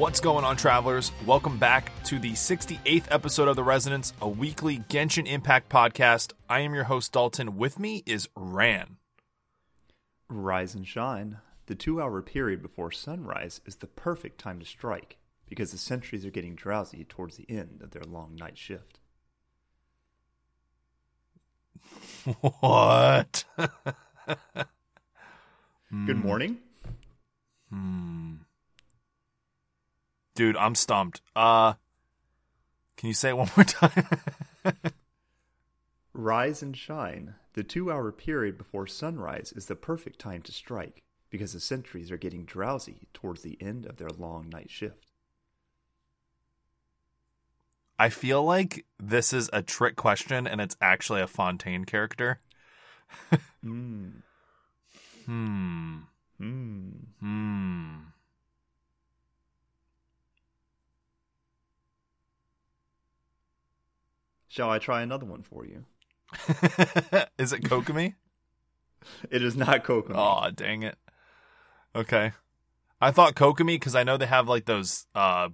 What's going on, travelers? Welcome back to the 68th episode of The Resonance, a weekly Genshin Impact podcast. I am your host, Dalton. With me is Ran. Rise and shine. The two hour period before sunrise is the perfect time to strike because the sentries are getting drowsy towards the end of their long night shift. What? Good morning. Hmm. Dude, I'm stumped. Uh, can you say it one more time? Rise and shine. The two hour period before sunrise is the perfect time to strike because the sentries are getting drowsy towards the end of their long night shift. I feel like this is a trick question and it's actually a Fontaine character. Mm. Hmm. Mm. Hmm. Shall I try another one for you? is it Kokomi? It is not Kokomi. Oh, dang it. Okay. I thought Kokomi because I know they have like those uh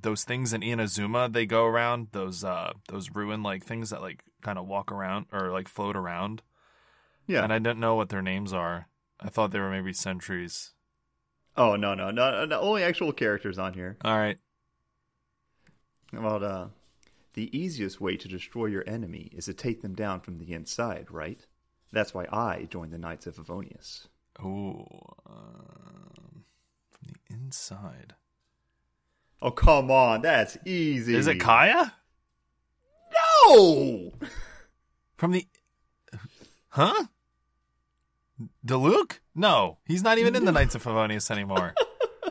those things in Inazuma they go around those uh those ruin like things that like kind of walk around or like float around yeah. and I didn't know what their names are. I thought they were maybe sentries. oh no, no, no, no. Only actual characters on here. All right. Well, uh, the easiest way to destroy your enemy is to take them down from the inside, right? That's why I joined the Knights of Favonius. Oh, Um, from the inside. Oh, come on, that's easy. Is it Kaeya? No! From the Huh? Diluc? No, he's not even in the Knights of Favonius anymore.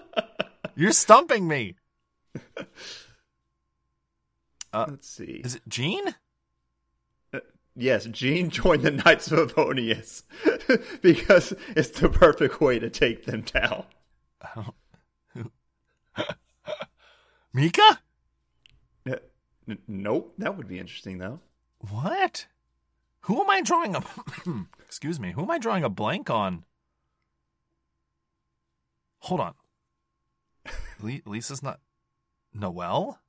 You're stumping me. Uh, Let's see. Is it Jean? Yes, Jean joined the Knights of Favonius because it's the perfect way to take them down. Mika? N- n- nope, that would be interesting though. What? Who am I drawing a Excuse me. Who am I drawing a blank on? Hold on. Le- Lisa's not Noelle?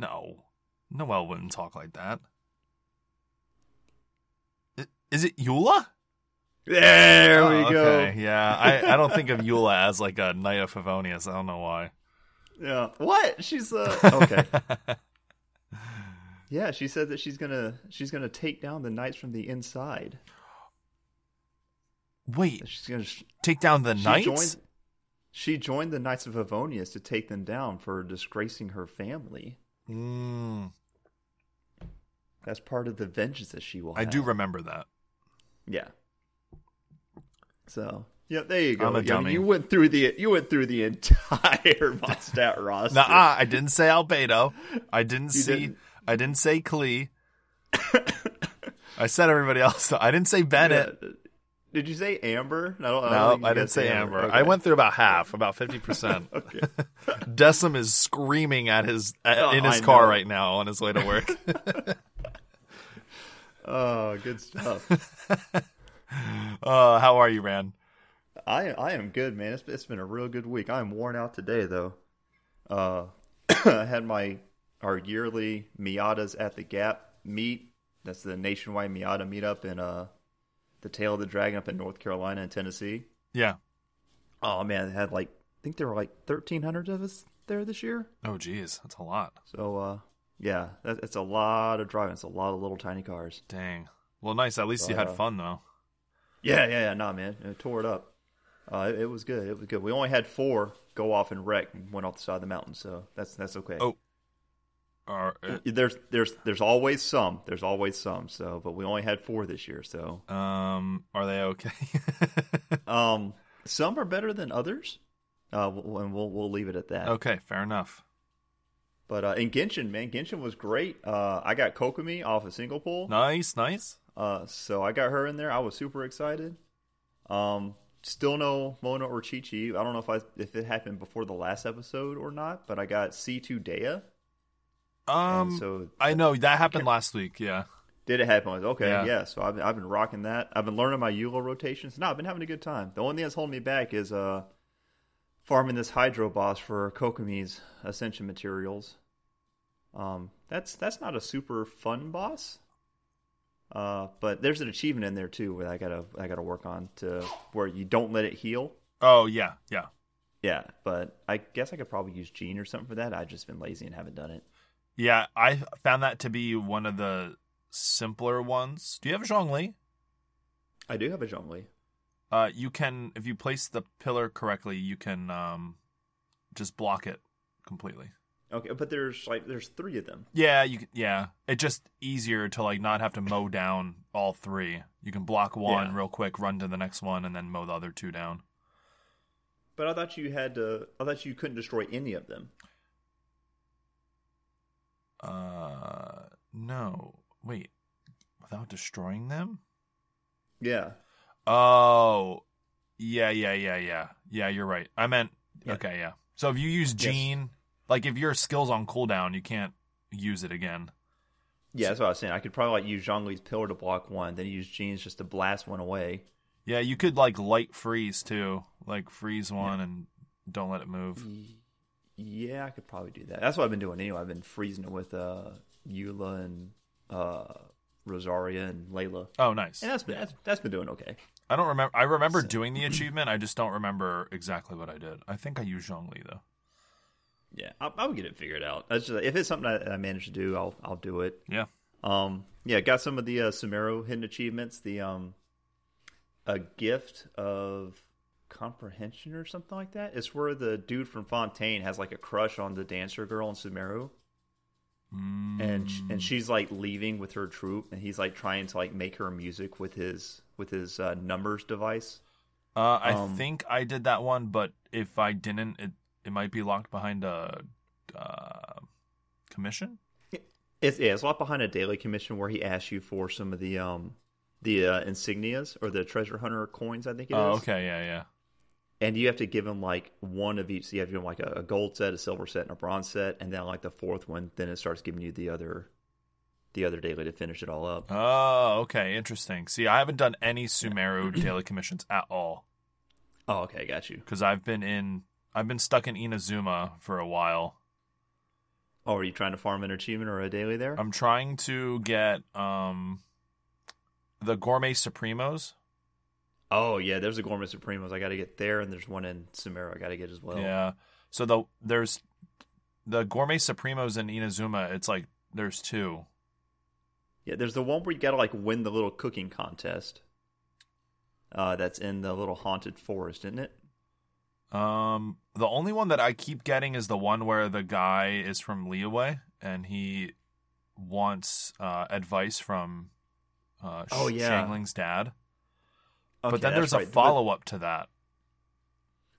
No. Noelle wouldn't talk like that. I- Is it Eula? There Oh, we go. Yeah. I, I don't think of Eula as like a Knight of Favonius. I don't know why. Yeah. What? She's uh okay. Yeah, she said that she's gonna she's gonna take down the knights from the inside. Wait, She's gonna take down the she Knights? joined she joined the Knights of Favonius to take them down for disgracing her family. Mm, That's part of the vengeance that she will. I have. do remember that. Yeah. So yeah, there you go. I'm a I mean, you went through the you went through the entire Mondstadt roster. Nah, I didn't say Albedo. I didn't You see. didn't? I didn't say Klee. I said everybody else. I didn't say Bennett. Yeah. Did you say Amber? I don't, I don't No, I didn't say said Amber. Okay. I went through about half, about fifty percent. Decim is screaming at his at, Oh, in his I car know. right now on his way to work. Oh, good stuff. uh, how are you, Ran? I I am good, man. It's, it's been a real good week. I'm worn out today though. Uh, I had my our yearly Miatas at the Gap meet. That's the nationwide Miata meetup in uh the Tail of the Dragon up in North Carolina and Tennessee. Yeah. Oh man, they had like I think there were like 1,300 of us there this year. Oh, geez, that's a lot. So uh, yeah, that, it's a lot of driving. It's a lot of little tiny cars. Dang. Well, nice. At least you had Uh, fun though. Yeah, yeah, yeah. Nah, man, it tore it up. Uh, it, it was good. It was good. We only had four go off and wreck and went off the side of the mountain, so that's that's okay. Oh. Or, uh, There's there's there's always some. There's always some. So, but we only had four this year. So, um, are they okay? um, some are better than others. Uh, and we'll we'll leave it at that. okay, fair enough. But uh, in Genshin, man, Genshin was great. Uh, I got Kokomi off a single pull. Nice, nice. Uh, so I got her in there. I was super excited. Um, still no Mona or Qiqi. I don't know if I if it happened before the last episode or not, but I got C two Dehya. Um, And so I know that happened last week. Yeah. did it happen? Okay, Yeah. yeah. So I've been, I've been rocking that. I've been learning my Eula rotations. No, I've been having a good time. The only thing that's holding me back is uh farming this Hydro boss for Kokomi's Ascension materials. Um, that's that's not a super fun boss. Uh, but there's an achievement in there too where I gotta I gotta work on to where you don't let it heal. Oh yeah, yeah. Yeah, but I guess I could probably use Jean or something for that. I've just been lazy and haven't done it. Yeah, I found that to be one of the simpler ones. Do you have a Zhongli? I do have a Zhongli. Uh, you can, if you place the pillar correctly, you can um, just block it completely. Okay, but there's like there's three of them. Yeah, you. can- Yeah, it's just easier to like not have to mow down all three. You can block one Yeah. real quick, run to the next one, and then mow the other two down. But I thought you had to. I thought you couldn't destroy any of them. Uh, no, wait, without destroying them. Yeah. Oh, yeah, yeah, yeah, yeah, yeah. You're right. I meant Yeah. okay, yeah. So if you use Yes. Jean, like if your skill's on cooldown, you can't use it again. Yeah, that's what I was saying. I could probably like use Zhongli's pillar to block one, then use Jean's just to blast one away. Yeah, you could like light freeze too, like freeze one and don't let it move. Yeah, I could probably do that. That's what I've been doing anyway. I've been freezing it with uh Eula and uh Rosaria and Layla. Oh, nice. And that's been that's, that's been doing okay. I don't remember. I remember doing the achievement. I just don't remember exactly what I did. I think I used Zhongli though. Yeah, I'll, I'll get it figured out. Just, if it's something I, I manage to do, I'll I'll do it. Yeah. Um, yeah, got some of the uh, Sumeru hidden achievements. The um, a gift of comprehension or something like that. It's where the dude from Fontaine has like a crush on the dancer girl in Sumeru, and sh- and she's like leaving with her troop, and he's like trying to like make her music with his with his uh, numbers device. Uh, I Um, think I did that one, but if I didn't, it it might be locked behind a uh, commission. It's yeah, it's locked behind a daily commission where he asks you for some of the um the uh, insignias or the treasure hunter coins. I think it is. Oh, okay, yeah, yeah. And you have to give them like one of each. So you have to give him like a, a gold set, a silver set, and a bronze set, and then like the fourth one, then it starts giving you the other, the other daily to finish it all up. Oh, okay, interesting. See, I haven't done any Sumeru daily commissions at all Oh, okay, got you. because I've been in, I've been stuck in Inazuma for a while. Oh, are you trying to farm an achievement or a daily there? I'm trying to get um the gourmet supremos. Oh yeah, there's a Gourmet Supremos. I got to get there, and there's one in Sumeru I got to get as well. Yeah. So the there's the gourmet supremos in Inazuma. It's like there's two. yeah. There's the one where you got to like win the little cooking contest. Uh, that's in the little haunted forest, isn't it? Um, the only one that I keep getting is the one where the guy is from Liyue and he wants uh, advice from uh, Oh, yeah. Xiangling's dad. Okay, but then there's a right. Follow up to that.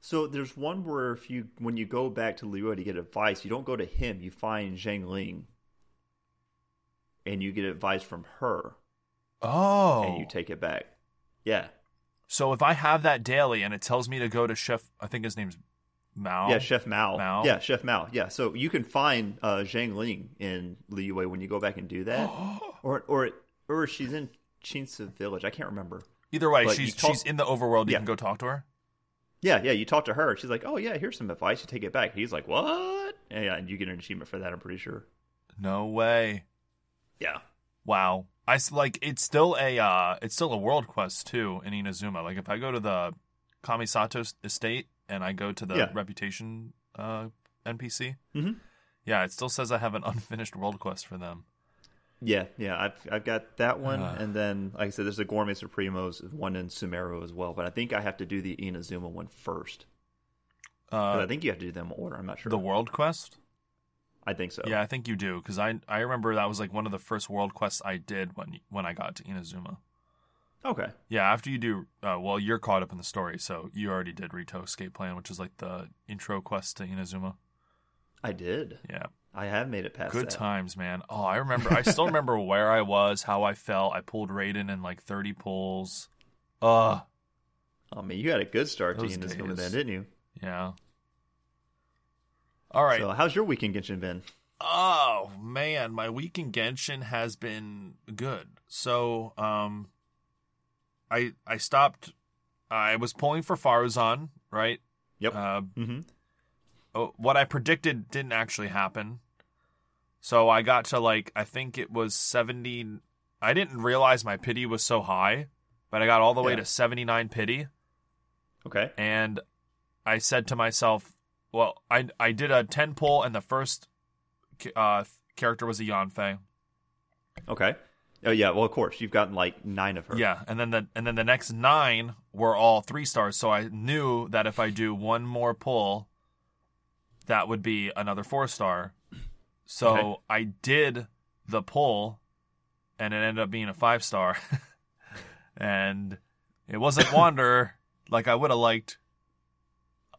So there's one where if you when you go back to Liyue to get advice, you don't go to him. You find Xiangling, and you get advice from her, Oh, and you take it back. Yeah, so if I have that daily and it tells me to go to Chef, I think his name's Mao. yeah, Chef Mao. Mao? Yeah, Chef Mao. Yeah, so you can find uh, Xiangling in Liyue when you go back and do that, or or or she's in Qingce Village. I can't remember. Either way, But she's talk- she's in the overworld. You Yeah. can go talk to her. Yeah, yeah. You talk to her. She's like, "Oh yeah, here's some advice. You take it back." He's like, "What?" And, yeah, and you get an achievement for that. I'm pretty sure. No way. Yeah. Wow. I like it's still a uh it's still a world quest too in Inazuma. Like if I go to the Kamisato estate and I go to the Yeah. reputation uh NPC, Mhm. yeah, it still says I have an unfinished world quest for them. Yeah, yeah, I've I've got that one, Ah. and then like I said, there's a Gourmet Supremos one in Sumeru as well. But I think I have to do the Inazuma one first. Uh I think you have to do them in order. I'm not sure. the world quest? I think so. Yeah, I think you do cuz I I remember that was like one of the first world quests I did when when I got to Inazuma. Okay. Yeah, after you do uh, well, you're caught up in the story, so you already did Ritou Escape Plan, which is like the intro quest to Inazuma. I did. Yeah. I have made it past Good that. times, man. Oh, I remember. I still remember where I was, how I felt. I pulled Raiden in like 30 pulls. Uh, Oh man, you had a good start to days. then, didn't you? yeah. All right. So how's your weekend Genshin been? oh man, my week in Genshin has been good. So, um, I I stopped. I was pulling for Faruzan, right? Yep. Uh, hmm oh, what I predicted didn't actually happen. So I got to like I think it was 70 I didn't realize my pity was so high, but I got all the way to 79 pity Okay. and I said to myself, well, I I did a 10 pull and the first uh character was a Yanfei. Okay. Oh yeah. Well, of course you've gotten like nine of her. Yeah, and then the and then the next 9 were all 3 stars, so I knew that if I do one more pull that would be another 4 star. So Okay. I did the pull and it ended up being a 5 star. and it wasn't Wander like I would have liked.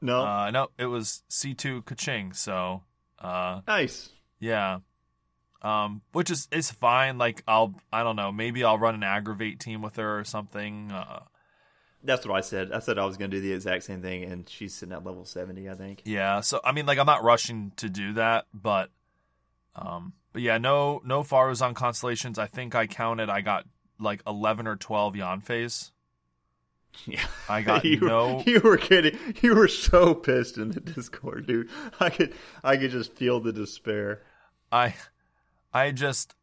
No. Uh no, it was C2 Keqing, so uh nice. yeah. Um which is is fine like I'll I don't know, maybe I'll run an aggravate team with her or something. Uh That's what I said. I said I was going to do the exact same thing, and she's sitting at level seventy, I think. yeah, so I mean like I'm not rushing to do that, but um but yeah, no no Faruzan constellations. I think I counted I got like 11 or 12 Yanfeis. Yeah. I got you, no You were kidding. You were so pissed in the Discord, dude. I could, I could just feel the despair. I I just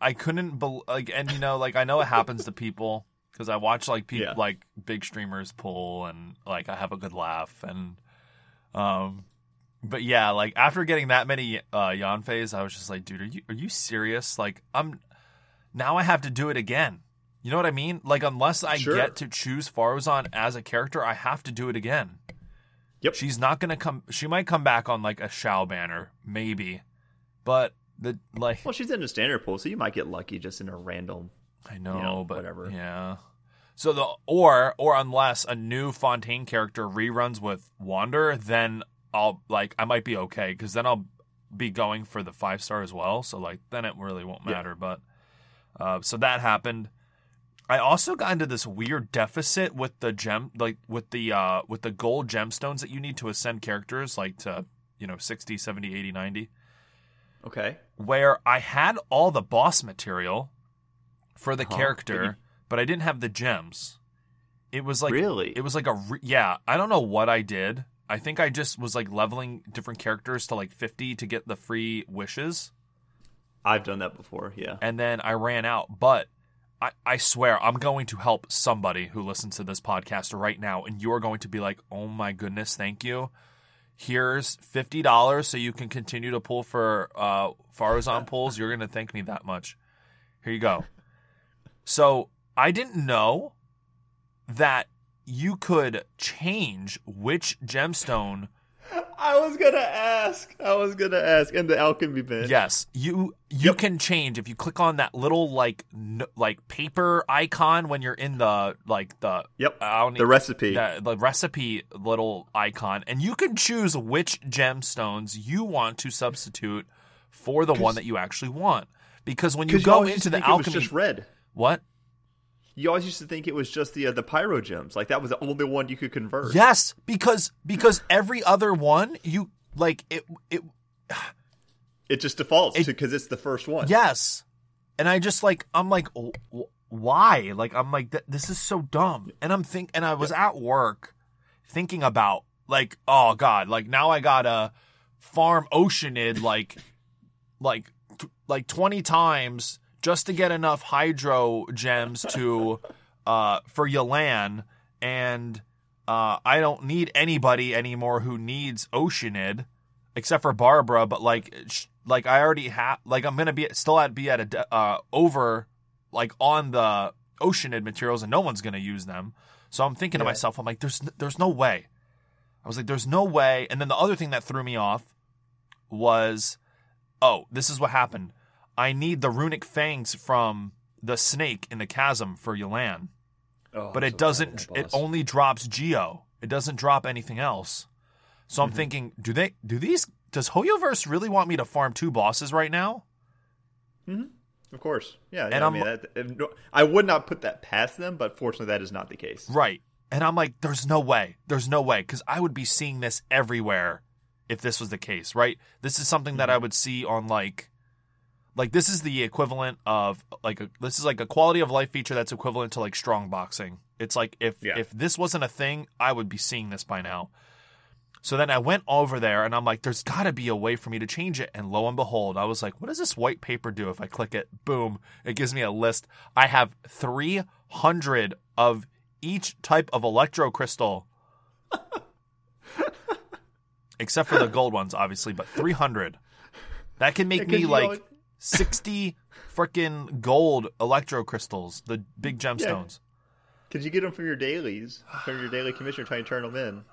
I couldn't bel like and you know like I know it happens to people because I watch like people Yeah. like big streamers pull and like I have a good laugh and um but yeah like after getting that many uh Yanfeis I was just like dude are you are you serious like I'm now I have to do it again you know what I mean like unless I Sure. get to choose Faruzan as a character I have to do it again Yep. she's not gonna come she might come back on like a Xiao banner maybe but the like Well, she's in a standard pool, so you might get lucky just in a random. I know, know, but whatever. Yeah. So the or or unless a new Fontaine character reruns with Wander, then I'll like I might be okay because then I'll be going for the five star as well. So like then it really won't Yeah. matter. But uh, so that happened. I also got into this weird deficit with the gem, like with the uh with the gold gemstones that you need to ascend characters, like to you know 60, 70, 80, 90 Okay. where I had all the boss material for the Uh-huh. character, But I didn't have the gems. It was like Really? it was like a re- yeah. I don't know what I did. I think I just was like leveling different characters to like fifty to get the free wishes, I've done that before. Yeah. and then I ran out. But I, I swear I'm going to help somebody who listens to this podcast right now, and you're going to be like, "Oh my goodness, thank you." Here's fifty dollars so you can continue to pull for uh, Faruzan pulls. You're gonna thank me that much. Here you go. So I didn't know that you could change which gemstone I was gonna ask. I was gonna ask, and the alchemy bin. Yes, you you Yep. can change if you click on that little like n- like paper icon when you're in the like the Yep. The recipe. the, the recipe little icon, and you can choose which gemstones you want to substitute for the one that you actually want. Because when you go into the think it was alchemy, just red. what? You always used to think it was just the uh, the pyro gems. Like that was the only one you could convert. Yes, because because every other one you like it it It just defaults It- because it's the first one. Yes. And I just like I'm like "W- w- why? Like I'm like th- this is so dumb. And I'm think and I was at work thinking about like oh god, like now I got to farm Oceanid like like t- like 20 times just to get enough hydro gems to uh for Yalan and uh I don't need anybody anymore who needs Oceanid except for Barbara, but like, sh- like I already have, like I'm gonna be still at be at a de- uh over, like on the Oceanid materials, and no one's gonna use them. So I'm thinking to myself, I'm like, there's n- there's no way. I was like, there's no way. And then the other thing that threw me off was, oh, this is what happened. I need the runic fangs from the snake in the chasm for Yolan, Oh, but I'm it so doesn't. It only drops Geo. It doesn't drop anything else. So Mm-hmm. I'm thinking, do they do these does Hoyoverse really want me to farm two bosses right now? Mm-hmm. Of course. Yeah. And yeah, I mean, that, I would not put that past them, but fortunately, that is not the case. Right. And I'm like, there's no way. There's no way. Because I would be seeing this everywhere if this was the case, right? This is something that I Mm-hmm. would see on like like this is the equivalent of like a, this is like a quality of life feature that's equivalent to like strong boxing. It's like if Yeah. if this wasn't a thing, I would be seeing this by now. So then I went over there and I'm like, there's got to be a way for me to change it. And lo and behold, I was like, what does this white paper do if I click it? Boom. It gives me a list. I have 300 of each type of electrocrystal. Except for the gold ones, obviously, but 300. That can make Yeah, me like 60 freaking gold electrocrystals, the big gemstones. Because you get them from your dailies, from your daily commissioner, trying to turn them in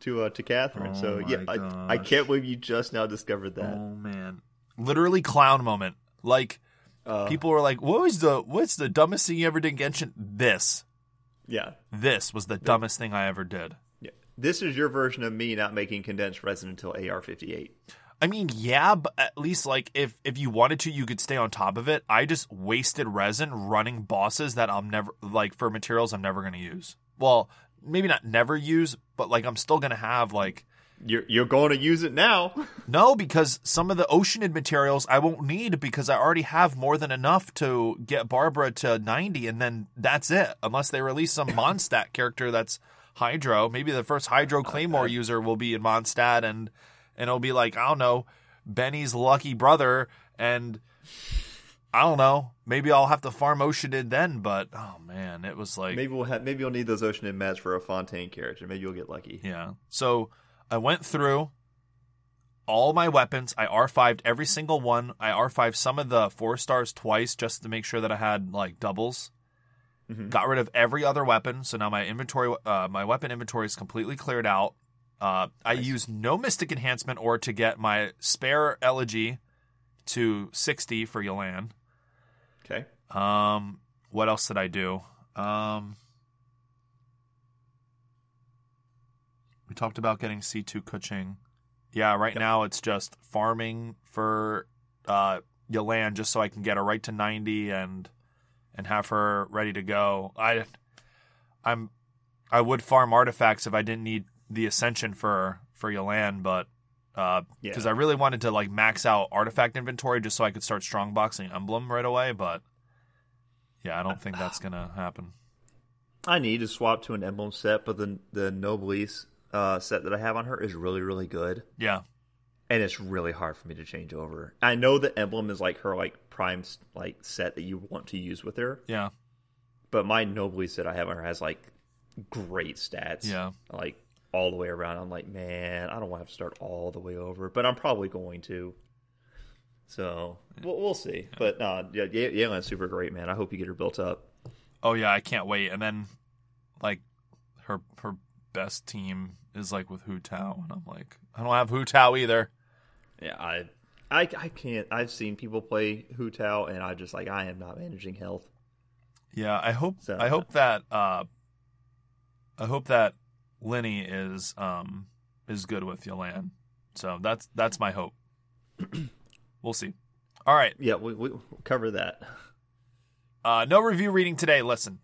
to uh, to Catherine. so Oh yeah, I, I can't believe you just now discovered that. Oh man, literally clown moment. Like Uh, people were like, "What was the what's the dumbest thing you ever did in Genshin?" This, yeah, this was the dumbest thing I ever did. yeah. This is your version of me not making condensed resin until AR fifty eight. I mean, yeah, but at least like if if you wanted to, you could stay on top of it. I just wasted resin running bosses that I'm never like for materials I'm never gonna use. Well, maybe not never use, but like I'm still gonna have like You're you're going to use it now. No, because some of the oceanid materials I won't need because I already have more than enough to get Barbara to 90, and then that's it. Unless they release some Mondstadt character that's Hydro. Maybe the first Hydro Claymore user will be in Mondstadt, and and it'll be like, I don't know, Benny's lucky brother, and I don't know. Maybe I'll have to farm oceanid then, but oh man, it was like maybe we'll have maybe you'll need those oceanid mats for a Fontaine character. Maybe you'll get lucky. Yeah. So I went through all my weapons. I R5'd every single one. I R5 some of the four stars twice just to make sure that I had like doubles. Mhm. Got rid of every other weapon. So now my inventory, uh, my weapon inventory is completely cleared out. Uh, I Nice. used no mystic enhancement or to get my spare elegy to 60 for Yolan. Okay. Um, what else did I do? Um, we talked about getting C2 Keqing. Yeah, right Yep. now it's just farming for uh Yolan just so I can get her right to 90 and and have her ready to go. I I'm I would farm artifacts if I didn't need the ascension for for Yolan, but uh Yeah. because I really wanted to like max out artifact inventory just so I could start strongboxing emblem right away, but yeah, I don't think that's gonna happen. I need to swap to an emblem set, but the the Noblesse uh, set that I have on her is really really good, Yeah, and it's really hard for me to change over. I know the emblem is like her like prime like set that you want to use with her, yeah, but my Noblesse that I have on her has like great stats. yeah. like all the way around. I'm like, man, I don't want to have to start all the way over, but I'm probably going to. So we'll, we'll see. But uh, yeah, Ye- Yelan's super great, man. I hope you get her built up. Oh yeah, I can't wait. And then like her her best team is like with Hu Tao, and I'm like, I don't have Hu Tao either. Yeah, I, I, I can't. I've seen people play Hu Tao, and I just like I am not managing health. Yeah, I hope So- I hope that uh I hope that Lenny is um is good with Yolan. So that's that's my hope. we'll see. All right. Yeah, we we we'll cover that. Uh, no review reading today. Listen,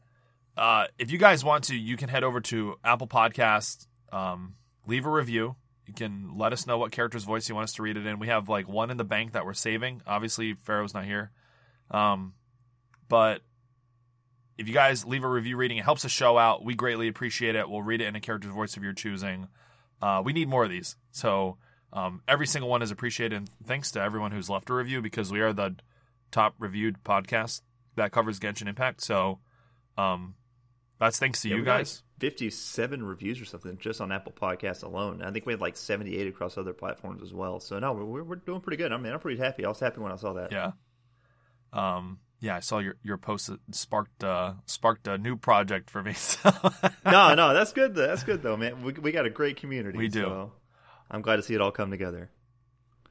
uh, if you guys want to, you can head over to Apple Podcasts, um, leave a review. You can let us know what character's voice you want us to read it in. We have like one in the bank that we're saving. Obviously, Pharaoh's not here. Um, but if you guys leave a review reading, it helps the show out. We greatly appreciate it. We'll read it in a character's voice of your choosing. Uh, we need more of these. So um, every single one is appreciated. And thanks to everyone who's left a review because we are the top reviewed podcast that covers Genshin Impact. So um, that's thanks to Yeah, you like, guys. 57 reviews or something just on Apple Podcasts alone. I think we had like 78 across other platforms as well. So no, we're we're doing pretty good. I mean, I'm pretty happy. I was happy when I saw that. Yeah. Um, yeah, I saw your your post that sparked uh, sparked a new project for me. So. no, no, that's good. Though. That's good though, man. We we got a great community. We do. so I'm glad to see it all come together.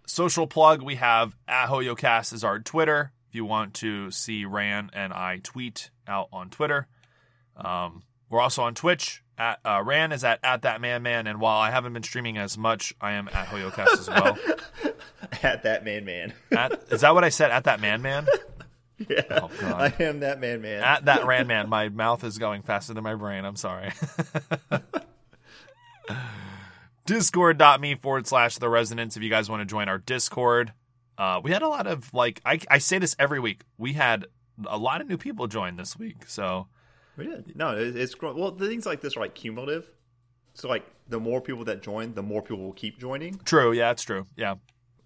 social plug we have at hoyocast is our twitter if you want to see ran and i tweet out on twitter um, we're also on twitch at uh, ran is at at that man man and while i haven't been streaming as much i am at hoyocast as well At that man, man. at, is that what i said at that man man yeah, Oh, God. I am that man, man. at that ran man my mouth is going faster than my brain i'm sorry discord.me forward slash the resonance if you guys want to join our discord uh, we had a lot of like I, I say this every week. We had a lot of new people join this week, so We did. No, it, it's. Well, the things like this are like cumulative. So like the more people that join, the more people will keep joining. true. Yeah, it's true. Yeah.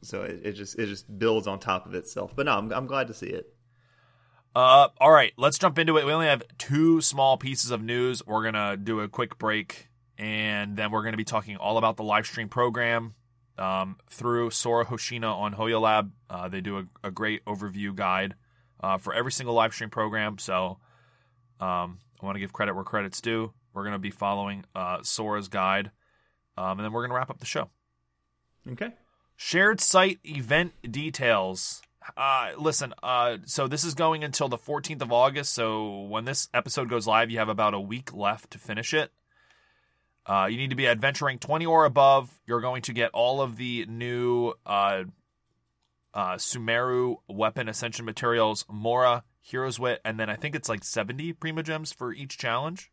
So it, it just it just builds on top of itself. But no, I'm I'm glad to see it. Uh, all right, let's jump into it. We only have two small pieces of news. We're gonna do a quick break, and then we're gonna be talking all about the live stream program um, through Sora Hoshina on HoYoLAB. Uh, they do a, a great overview guide uh, for every single live stream program. So um, I want to give credit where credit's due. We're gonna be following uh, Sora's guide, um, and then we're gonna wrap up the show. Okay. Shared site event details. Uh, listen, uh, so this is going until the 14th of August. So when this episode goes live, you have about a week left to finish it. Uh, you need to be adventuring 20 or above. You're going to get all of the new uh, uh, Sumeru weapon ascension materials, Mora, Hero's Wit, and then I think it's like 70 Primogems for each challenge.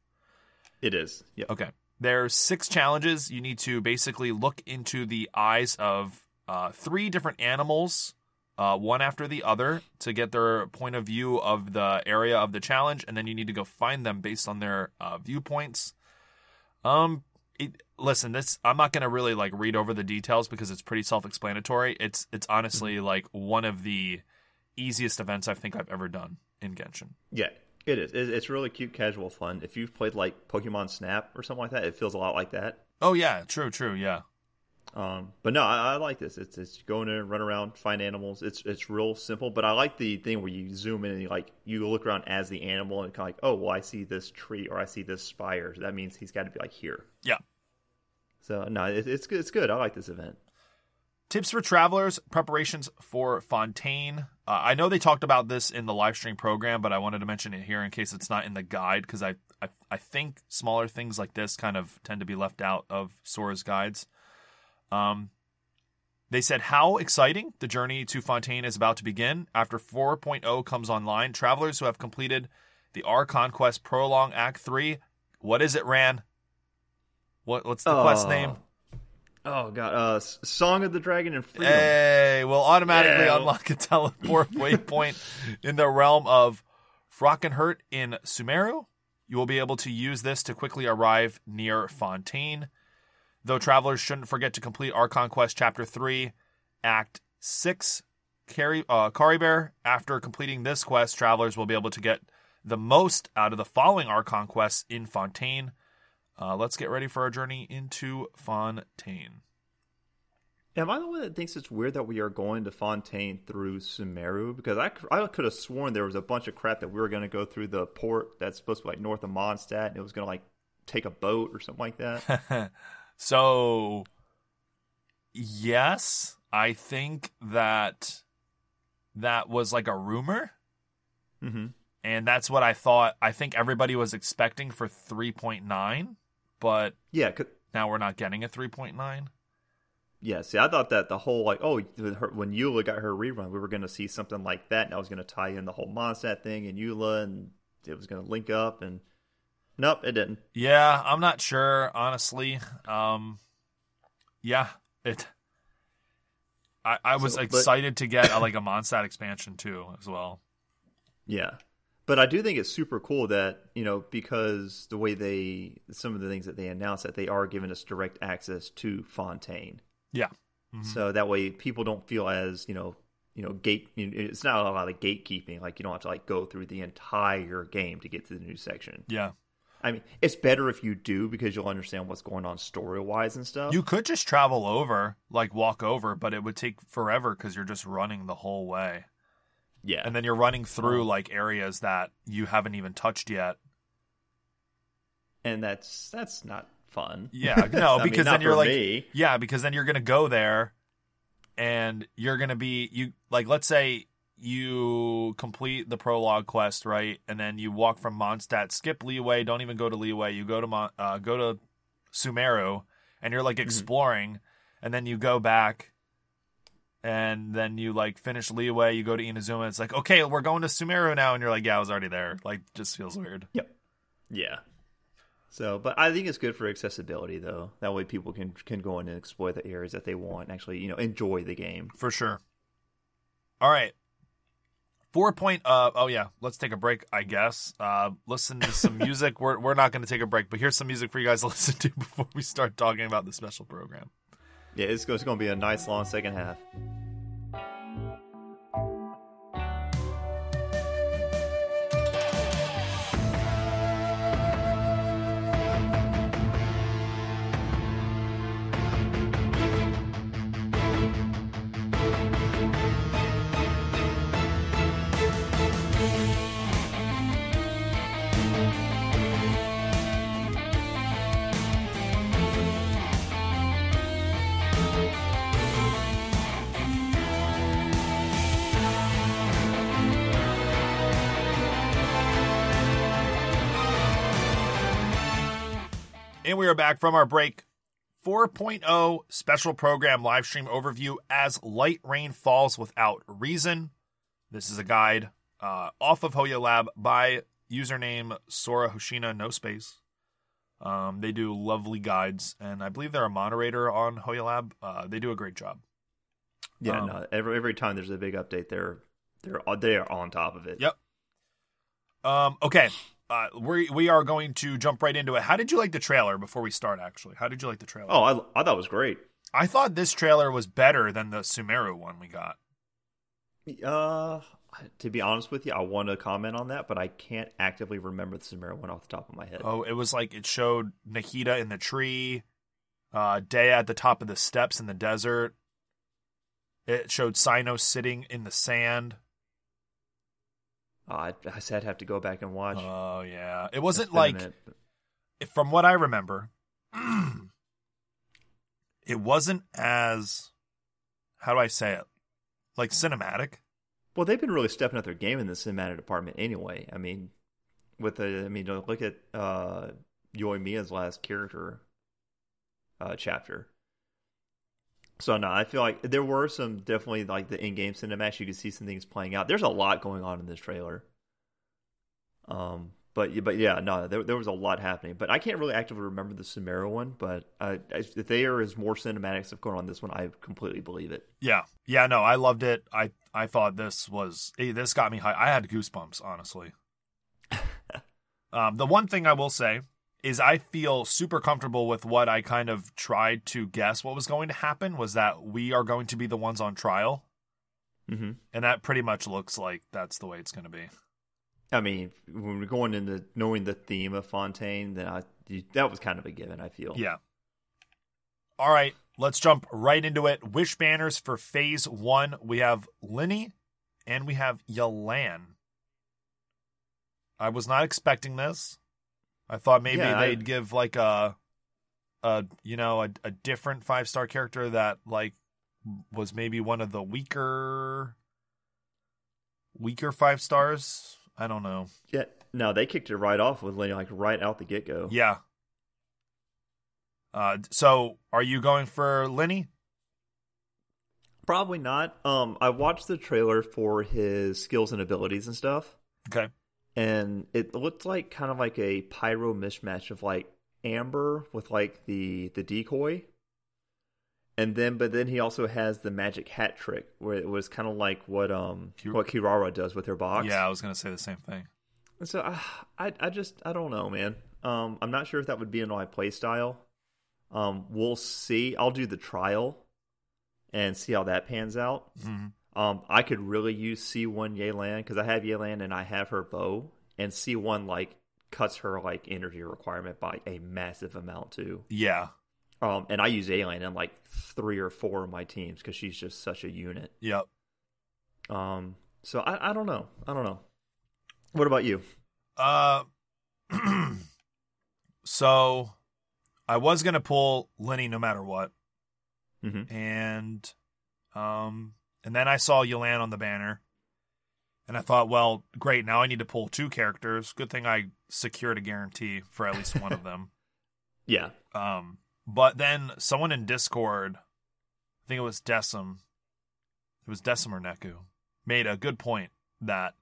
It is. Yeah. Okay. There's six challenges. You need to basically look into the eyes of uh, three different animals, uh, one after the other, to get their point of view of the area of the challenge, and then you need to go find them based on their uh, viewpoints. Um, it, listen, this I'm not gonna really like read over the details because it's pretty self-explanatory. It's it's honestly like one of the easiest events I think I've ever done in Genshin. Yeah. It is. It's really cute, casual fun. If you've played like Pokemon Snap or something like that, it feels a lot like that. Oh yeah, true, true, yeah. Um, but no, I, I like this. It's it's go in there, run around, find animals. It's it's real simple. But I like the thing where you zoom in and you like you look around as the animal and kind of like, oh, well, I see this tree or I see this spire. That means he's got to be like here. Yeah. So no, it, it's good. It's good. I like this event. Tips for travelers, preparations for Fontaine. Uh, I know they talked about this in the live stream program, but I wanted to mention it here in case it's not in the guide because I, I I think smaller things like this kind of tend to be left out of Sora's guides. Um, they said how exciting the journey to Fontaine is about to begin. After 4.0 comes online, travelers who have completed the Archon Quest Prologue Act 3, what is it, Ran? What what's the quest Oh. name? Oh god, uh, Song of the Dragon and Freedom. Hey, we'll automatically Yeah. unlock a teleport waypoint in the realm of Farakhkert in Sumeru. You will be able to use this to quickly arrive near Fontaine. Though travelers shouldn't forget to complete Archon Quest Chapter 3, Act 6, Carry, uh, Caribert. After completing this quest, travelers will be able to get the most out of the following Archon Quests in Fontaine. Uh, let's get ready for our journey into Fontaine. Am I the one that thinks it's weird that we are going to Fontaine through Sumeru? Because I, I could have sworn there was a bunch of crap that we were going to go through the port that's supposed to be like north of Mondstadt, and it was going to like take a boat or something like that. so, yes, I think that that was like a rumor, hmm and that's what I thought. I think everybody was expecting for 3.9, but Yeah, now we're not getting a 3.9. yeah. See, I thought that the whole like, oh, her, when Eula got her rerun, we were going to see something like that, and I was going to tie in the whole Mondstadt thing and Eula, and it was going to link up, and nope, it didn't. Yeah, I'm not sure, honestly. Um, yeah, it. I, I was So, but- excited to get a, like a Mondstadt expansion too, as well. Yeah. But I do think it's super cool that, you know, because the way they, some of the things that they announced, that they are giving us direct access to Fontaine. Yeah. Mhm. So that way people don't feel as, you know, you know, gate, it's not a lot of gatekeeping. Like you don't have to like go through the entire game to get to the new section. Yeah. I mean, it's better if you do because you'll understand what's going on story wise and stuff. You could just travel over, like walk over, but it would take forever because you're just running the whole way. yeah. And then you're running through like areas that you haven't even touched yet. and that's, that's not fun. Yeah, no, mean, because not then you're like, me. yeah, because then you're gonna go there, and you're gonna be you like, let's say you complete the prologue quest, right, and then you walk from Mondstadt, skip Liyue, don't even go to Liyue, you go to Mon- uh, go to Sumeru, and you're like Mm-hmm. exploring, and then you go back. And then you like finish Liyue, you go to Inazuma. It's like, okay, we're going to Sumeru now, and you're like, yeah, I was already there. Like, just feels weird. Yep. Yeah. So, but I think it's good for accessibility, though. That way, people can can go in and explore the areas that they want, and actually, you know, enjoy the game. For sure. All right. Four point. Uh, oh yeah. Let's take a break. I guess. Uh, listen to some music. we're we're not going to take a break, but here's some music for you guys to listen to before we start talking about the special program. Yeah, it's, it's going to be a nice long second half. And we are back from our break. 4.0 special program live stream overview as light rain falls without reason. This is a guide uh, off of HoYoLAB by username Sora Hoshina, no space. Um, they do lovely guides, and I believe they're a moderator on HoYoLAB. Uh, they do a great job. Yeah, Um, no, every every time there's a big update, they're they're they are on top of it. Yep. Um, okay. Uh, we we are going to jump right into it. How did you like the trailer before we start? Actually, how did you like the trailer? Oh, I I thought it was great. I thought this trailer was better than the Sumeru one we got. Uh, to be honest with you, I want to comment on that, but I can't actively remember the Sumeru one off the top of my head. Oh, it was like it showed Nahida in the tree, uh, Day at the top of the steps in the desert. It showed Cyno sitting in the sand. Uh, I, I said I'd have to go back and watch. Oh yeah, it wasn't like minute, but- from what I remember, it wasn't as how do I say it? Like cinematic. Well, they've been really stepping up their game in the cinematic department anyway. I mean, with the, I mean, look at uh, Yoimiya's last character uh, chapter. So no, I feel like there were some definitely like the in-game cinematics. You could see some things playing out. There's a lot going on in this trailer. Um, but but yeah, no, there there was a lot happening. But I can't really actively remember the Sumeru one. But uh, if there is more cinematics stuff going on this one, I completely believe it. Yeah, yeah, no, I loved it. I I thought this was this got me high. I had goosebumps, honestly. um, the one thing I will say is I feel super comfortable with what I kind of tried to guess what was going to happen was that we are going to be the ones on trial, Mm-hmm. and that pretty much looks like that's the way it's going to be. I mean, when we're going into knowing the theme of Fontaine, then I, that was kind of a given. I feel. Yeah. All right, let's jump right into it. Wish banners for phase one. We have Lyney and we have Yalan. I was not expecting this. I thought maybe Yeah, they'd give like a a you know, a, a different five star character that like was maybe one of the weaker weaker five stars. I don't know. Yeah. No, they kicked it right off with Lenny, like right out the get go. Yeah. Uh, so are you going for Lenny? Probably not. Um, I watched the trailer for his skills and abilities and stuff, Okay. And it looked like kind of like a pyro mismatch of like Amber with like the the decoy, and then but then he also has the magic hat trick where it was kind of like what um what Kirara does with her box. Yeah, I was gonna say the same thing. And so I, I, I just, I don't know, man. Um, I'm not sure if that would be in my play style. Um, we'll see. I'll do the trial and see how that pans out. hmm Um, I could really use C1 Yelan because I have Yelan and I have her bow, and C1 like cuts her like energy requirement by a massive amount too. Yeah. Um, and I use Yelan in like three or four of my teams because she's just such a unit. Yep. Um, so I, I don't know. I don't know. What about you? Uh. so, I was gonna pull Lenny no matter what, hmm and um, and then I saw Yolan on the banner, and I thought, well, great. Now I need to pull two characters. Good thing I secured a guarantee for at least one of them. Yeah. Um, but then someone in Discord, I think it was Decim, it was Decim or Neku, made a good point that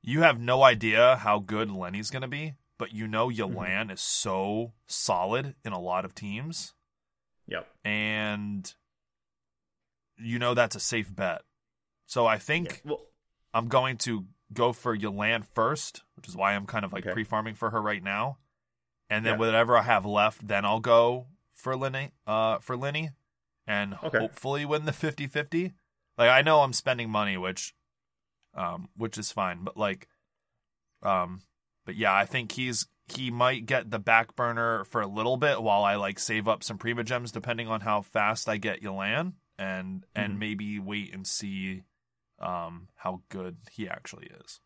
you have no idea how good Lenny's going to be, but you know Yolan is so solid in a lot of teams, Yep. and you know that's a safe bet. So I think Well, I'm going to go for Yolan first, which is why I'm kind of like Okay. pre farming for her right now. And then Yeah. whatever I have left, then I'll go for Lyney, uh, for Lyney and Okay. hopefully win the 50-50. Like I know I'm spending money, which um which is fine, but like um but yeah, I think he's he might get the back burner for a little bit while I like save up some Primogems depending on how fast I get Yolan and and Mhm. maybe wait and see um how good he actually is.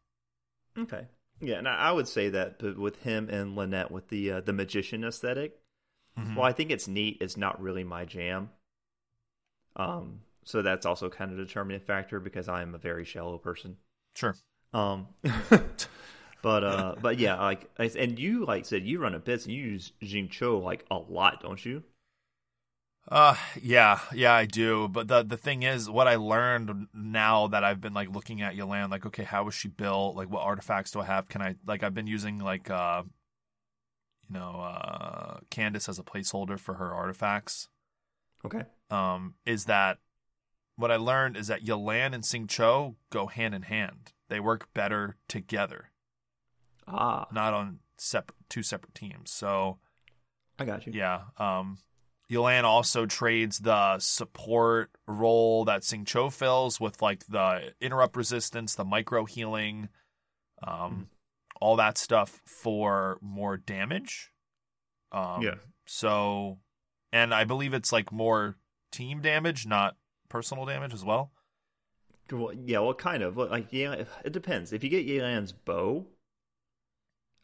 okay. Yeah, and I would say that but with him and Lynette with the uh, the magician aesthetic, Mhm. well, I think it's neat. It's not really my jam. Um, so that's also kind of a determining factor because I am a very shallow person. Sure. Um, but uh, but yeah, like and you like said you run a bits and you use Xingqiu like a lot, don't you? Uh yeah, yeah, I do. But the the thing is, what I learned now that I've been like looking at Yolan, like, okay, how was she built? Like, what artifacts do I have? Can I like? I've been using like, uh, you know, uh, Candace as a placeholder for her artifacts. Okay. Um, is that what I learned is that Yolan and Xingqiu go hand in hand. They work better together, Ah, not on separate two separate teams. So I got you. yeah. Um, Yolan also trades the support role that Xingqiu fills with like the interrupt resistance, the micro healing, um, Mm-hmm. all that stuff for more damage. Um, Yeah. So, and I believe it's like more team damage, not personal damage as well. Well, yeah, well, kind of. Like, yeah, it depends. If you get Yelan's bow,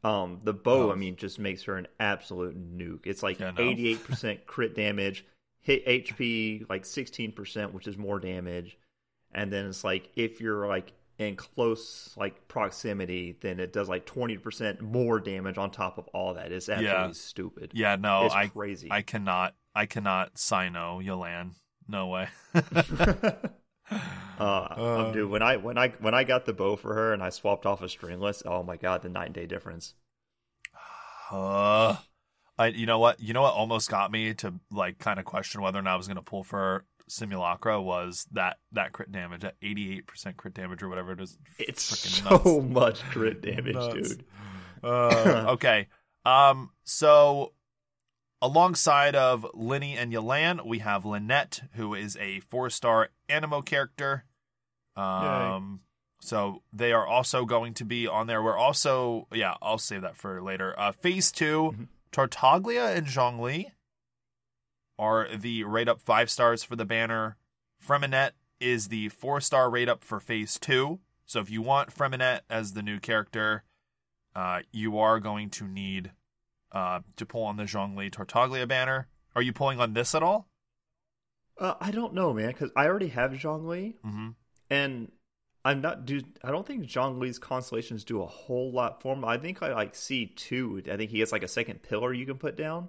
um, the bow, Oh. I mean, just makes her an absolute nuke. It's like eighty-eight percent crit damage, hit HP like sixteen percent, which is more damage, and then it's like if you're like in close like proximity, then it does like twenty percent more damage on top of all that. It's absolutely Yeah. stupid. Yeah, no, it's I crazy. I cannot I cannot Sino Yolan. No way. Uh, Uh. dude, when I when I when I got the bow for her and I swapped off a stringless, oh my god, the night and day difference. Uh, I you know what you know what almost got me to like kind of question whether or not I was gonna pull for Simulacra was that that crit damage at eighty eight percent crit damage or whatever it is. It's so nuts. much crit damage, dude. Uh, okay. Um. So, alongside of Linny and Yolan, we have Lynette, who is a four-star Anemo character. Um. So they are also going to be on there. We're also, yeah, I'll save that for later. Uh, phase 2 Mhm. Tartaglia and Zhongli are the rate up five stars for the banner. Freminet is the four star rate up for phase two. So if you want Freminet as the new character, uh, you are going to need uh, to pull on the Zhongli Tartaglia banner. Are you pulling on this at all? Uh, I don't know, man, because I already have Zhongli, Mm-hmm. and I'm not. Dude, I don't think Zhongli's constellations do a whole lot for him. I think I like C two. I think he gets like a second pillar you can put down,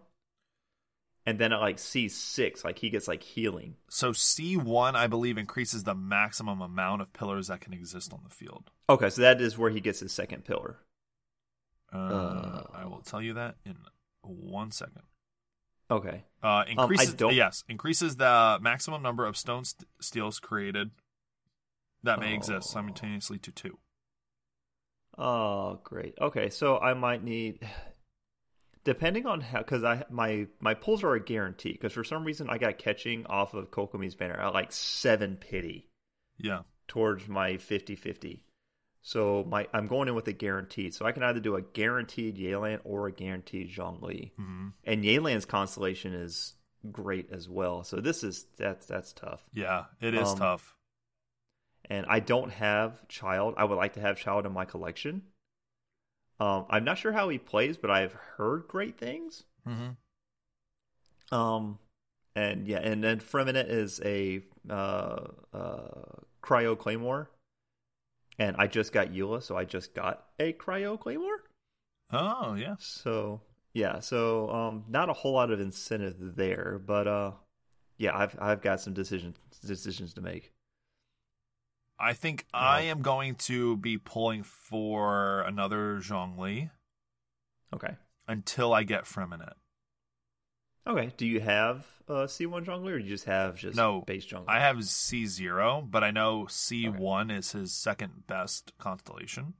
and then at like C six, like he gets like healing. So C1, I believe, increases the maximum amount of pillars that can exist on the field. Okay, so that is where he gets his second pillar. Uh, Uh. I will tell you that in one second. Okay. Uh, increases don't- yes, increases the maximum number of stone st- steels created that may exist Oh. simultaneously to two. Oh, great. Okay, so I might need, depending on how, because I my my pulls are a guarantee. Because for some reason I got Keqing off of Kokomi's banner at like seven pity Yeah. towards my 50-50. So my I'm going in with a guaranteed. So I can either do a guaranteed Yelan or a guaranteed Zhongli. hmm And Yelan's constellation is great as well. So this is that's that's tough. Yeah, it is Um, tough. and I don't have Childe. I would like to have Childe in my collection. Um, I'm not sure how he plays, but I've heard great things. hmm Um, and yeah, and then Freminet is a uh, uh, Cryo Claymore, and I just got Eula, so I just got a Cryo Claymore. Oh, yeah. So yeah, so um, not a whole lot of incentive there, but uh, yeah, I've I've got some decisions decisions to make. I think I am going to be pulling for another Zhongli Okay, until I get Freminet. Okay. Do you have uh, C1 Zhongli, or do you just have just No, base Zhongli? I have C zero, but I know C one is his second best constellation.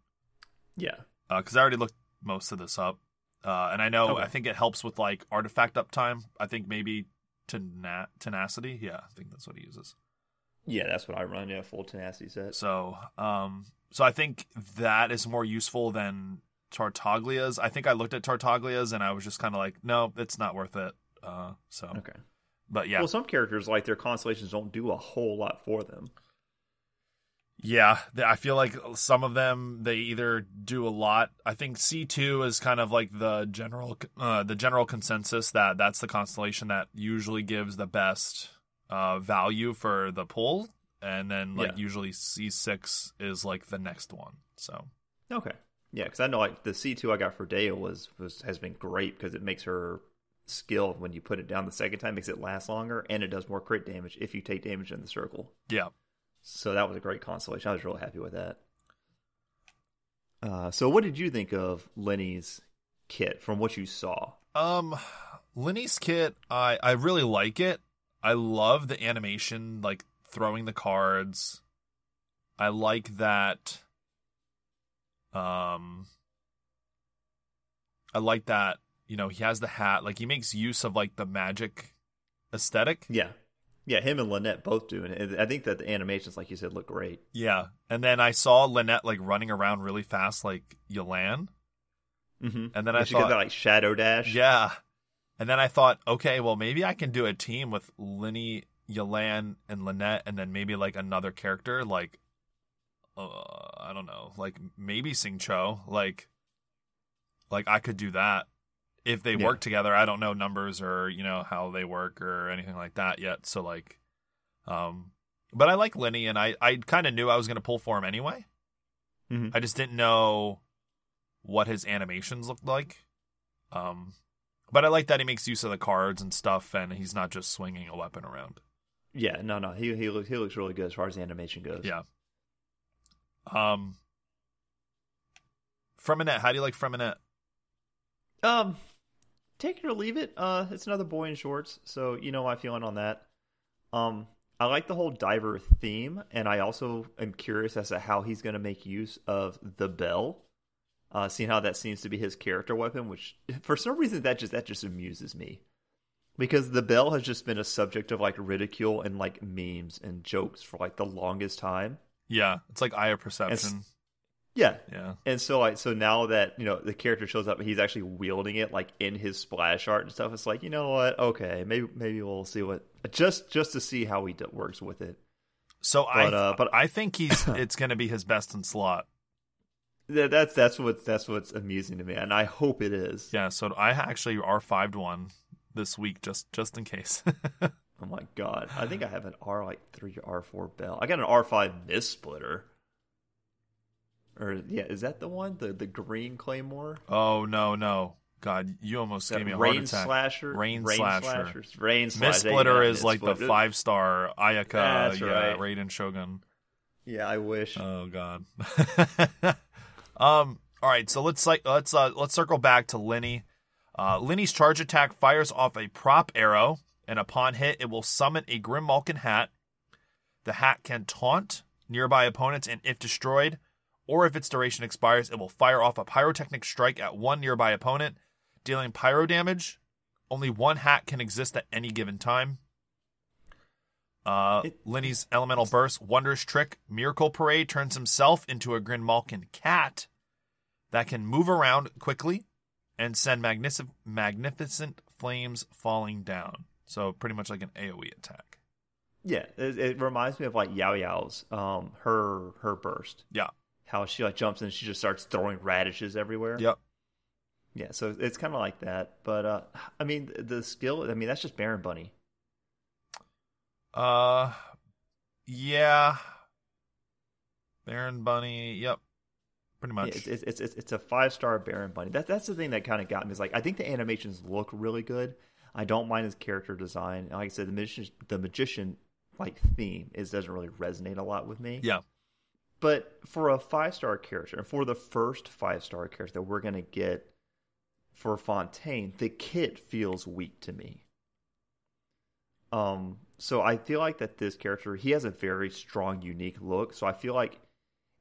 yeah. because I already looked most of this up, uh, and I know Okay. I think it helps with like artifact uptime. I think maybe tena- tenacity. Yeah, I think that's what he uses. Yeah, that's what I run. Yeah, full tenacity set. So, um, so I think that is more useful than Tartaglia's. I think I looked at Tartaglia's and I was just kind of like, no, it's not worth it. Uh, so, Okay. but yeah, Well, some characters like their constellations don't do a whole lot for them. Yeah, I feel like some of them they either do a lot. I think C two is kind of like the general uh, the general consensus that that's the constellation that usually gives the best uh, value for the pull, and then like Yeah. usually C six is like the next one. So Okay. Yeah, because I know like the C two I got for Dale was, was has been great because it makes her skill when you put it down the second time makes it last longer and it does more crit damage if you take damage in the circle. yeah, So that was a great consolation. I was really happy with that. Uh, so what did you think of Lyney's kit from what you saw? um, Lyney's kit, I I really like it. I love the animation, like throwing the cards. I like that. Um, I like that. You know, he has the hat. Like he makes use of like the magic aesthetic. Yeah. Yeah, him and Lynette both do, and I think that the animations, like you said, look great. Yeah, and then I saw Lynette like running around really fast, like Yolan. Mm-hmm. And then I she got thought- that like shadow dash. Yeah, and then I thought, okay, well maybe I can do a team with Lyney, Yolan, and Lynette, and then maybe like another character, like uh, I don't know, like maybe Xingqiu, like like I could do that if they Yeah. work together. I don't know numbers or you know how they work or anything like that yet. So like, um, but I like Lyney, and I I kind of knew I was gonna pull for him anyway. Mhm. I just didn't know what his animations looked like. Um, but I like that he makes use of the cards and stuff, and he's not just swinging a weapon around. Yeah, no, no, he he looks he looks really good as far as the animation goes. Yeah. Um, Freminet, how do you like Freminet? Um, take it or leave it. Uh, it's another boy in shorts, so you know my feeling on that. Um, I like the whole diver theme, and I also am curious as to how he's going to make use of the bell. Uh, seeing how that seems to be his character weapon, which for some reason that just that just amuses me, because the bell has just been a subject of like ridicule and like memes and jokes for like the longest time. Yeah, it's like eye of perception. Yeah, Yeah, And so like so now that you know the character shows up and he's actually wielding it like in his splash art and stuff, it's like you know what? Okay, maybe maybe we'll see what just just to see how he d- works with it. so I But, uh, but- I think he's it's going to be his best in slot. That, that's that's what that's what's amusing to me, and I hope it is. Yeah, so I actually R fived one this week just just in case. Oh my god, I think I have an R like three R four bell. I got an R five Mistsplitter. Or yeah, is that the one the the green claymore? oh no no, God, you almost That gave me a rain heart attack. slasher, Rain slasher. slashers, rain slasher. Mistsplitter is like the five star Ayaka, That's yeah, right. Raiden Shogun. Yeah, I wish. Oh god. um. All right. So let's like let's uh let's circle back to Lyney. Uh, Lyney's charge attack fires off a prop arrow, and upon hit, it will summon a Grin Malkin hat. The hat can taunt nearby opponents, and if destroyed, or if its duration expires, it will fire off a pyrotechnic strike at one nearby opponent, dealing pyro damage. Only one hat can exist at any given time. Uh, It- Lyney's elemental burst, wondrous trick, miracle parade turns himself into a Grin Malkin cat that can move around quickly and send magnific- magnificent flames falling down. So pretty much like an AOE attack. Yeah, it, it reminds me of like Yao Yao's um her her burst. Yeah. How she like jumps and she just starts throwing radishes everywhere. Yep. Yeah, so it's kind of like that. But uh I mean the skill, I mean that's just Baron Bunny. Uh, yeah. Baron Bunny. Yep. Pretty Yeah, much. it's, it's it's it's a five star Baron Bunny. That that's the thing that kind of got me. Is like I think the animations look really good. I don't mind his character design. Like I said, the magician the magician like theme is doesn't really resonate a lot with me. yeah. But for a five star character, and for the first five star character that we're gonna get for Fontaine, the kit feels weak to me. Um, so I feel like that this character he has a very strong, unique look. So I feel like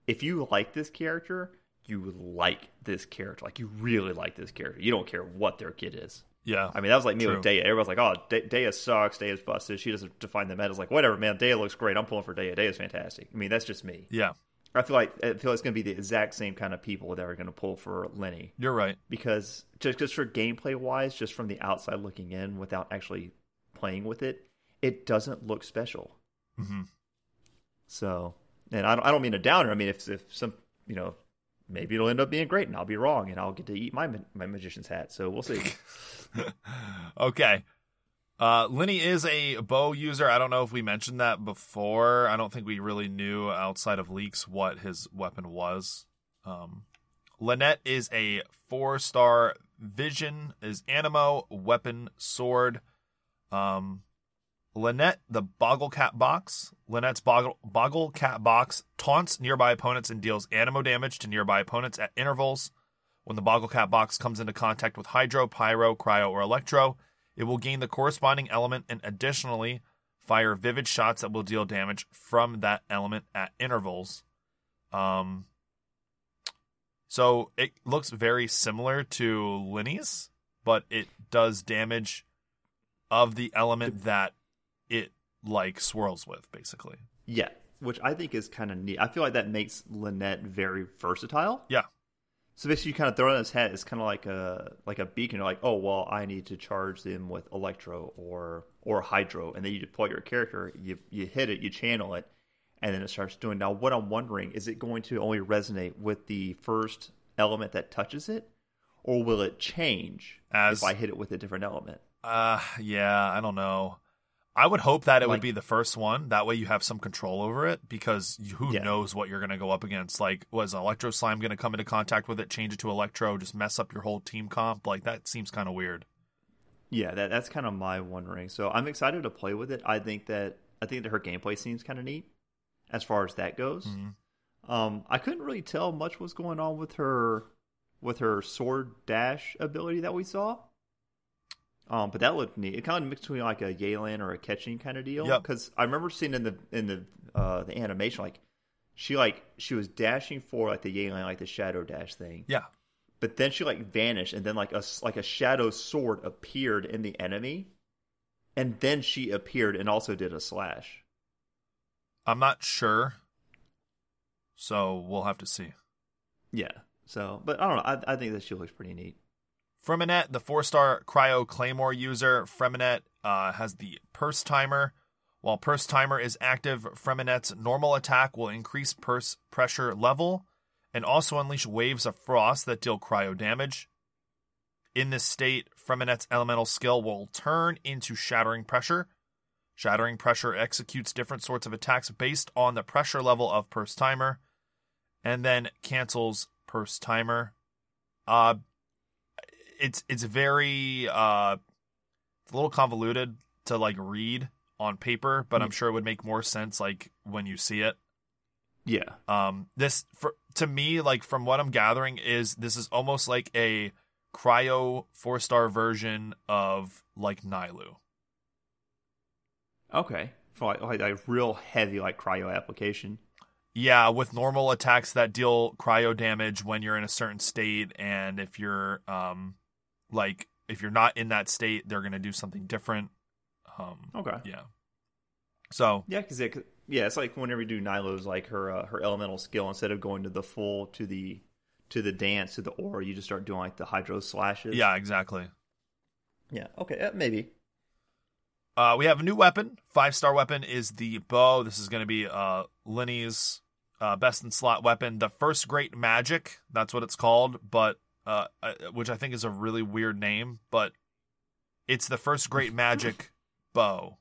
if you like this character, you like this character. Like you really like this character. You don't care what their kid is. Yeah. I mean, that was like me True. with Dehya. Everybody's like, "Oh, Da- Dehya sucks. Dehya's busted. She doesn't define the meta." It's like, whatever, man. Dehya looks great. I'm pulling for Dehya. Dehya's fantastic. I mean, that's just me. Yeah. I feel like I feel it's going to be the exact same kind of people that are going to pull for Lyney You're right. because just just for gameplay wise, just from the outside looking in, without actually playing with it, it doesn't look special. hmm So, and I don't, I don't mean a downer. I mean, if if some, you know, maybe it'll end up being great, and I'll be wrong, and I'll get to eat my my magician's hat. So we'll see. okay. Uh, Lyney is a bow user. I don't know if we mentioned that before. I don't think we really knew outside of leaks what his weapon was. Um, Lynette is a four star vision, is anemo, weapon, sword. Um, Lynette, the Boggle Cat box. Lynette's Boggle, Boggle Cat box taunts nearby opponents and deals anemo damage to nearby opponents at intervals. When the Boggle Cat box comes into contact with Hydro, Pyro, Cryo, or Electro, it will gain the corresponding element and additionally fire vivid shots that will deal damage from that element at intervals. Um, so it looks very similar to Lyney's, but it does damage of the element that it like swirls with, basically. yeah, which I think is kind of neat. I feel like that makes Lynette very versatile. Yeah. So basically, you kind of throw it in his head. It's kind of like a like a beacon. You're like, oh well, I need to charge them with electro or or hydro, and then you deploy your character. You you hit it, you channel it, and then it starts doing. Now, what I'm wondering is, it going to only resonate with the first element that touches it, or will it change As- if I hit it with a different element? Uh, yeah, I don't know. I would hope that it would be the first one. That way you have some control over it because who Yeah. knows what you're going to go up against. Like, was Electro Slime going to come into contact with it, change it to Electro, just mess up your whole team comp? Like, that seems kind of weird. Yeah, that that's kind of my wondering. So I'm excited to play with it. I think that I think that her gameplay seems kind of neat as far as that goes. Mhm. Um, I couldn't really tell much was going on with her with her sword dash ability that we saw. Um, but that looked neat. It kind of mixed between like a Yelan or a Keqing kind of deal. Yep. Because I remember seeing in the in the uh, the animation like she like she was dashing for like the Yelan like the shadow dash thing, Yeah. but then she like vanished and then like a like a shadow sword appeared in the enemy, and then she appeared and also did a slash. I'm not sure. So we'll have to see. Yeah. So, but I don't know. I, I think that she looks pretty neat. Freminet, the four star Cryo Claymore user, Freminet uh, has the Pers Timer. While Pers Timer is active, Freminet's normal attack will increase purse pressure level and also unleash waves of frost that deal cryo damage. In this state, Freminet's elemental skill will turn into Shattering Pressure. Shattering Pressure executes different sorts of attacks based on the pressure level of Pers Timer and then cancels Pers Timer. Uh, it's it's very uh it's a little convoluted to like read on paper, but I'm sure it would make more sense like when you see it. Yeah. Um this for to me like from what I'm gathering is this is almost like a cryo 4-star version of like Nilou. Okay. For like, like a real heavy like cryo application. Yeah, with normal attacks that deal cryo damage when you're in a certain state and if you're um like if you're not in that state, they're going to do something different. Um Okay. yeah. So, Yeah, because it, yeah, it's like whenever you do Nilou's like her uh, her elemental skill instead of going to the full to the to the dance to the aura, you just start doing like the hydro slashes. yeah, exactly. Yeah. Okay. Uh, maybe. Uh, we have a new weapon. Five star weapon is the bow. This is going to be uh, Lyney's uh, best in slot weapon. The first great magic. That's what it's called, but uh, uh, which I think is a really weird name. But it's the first great magic bow.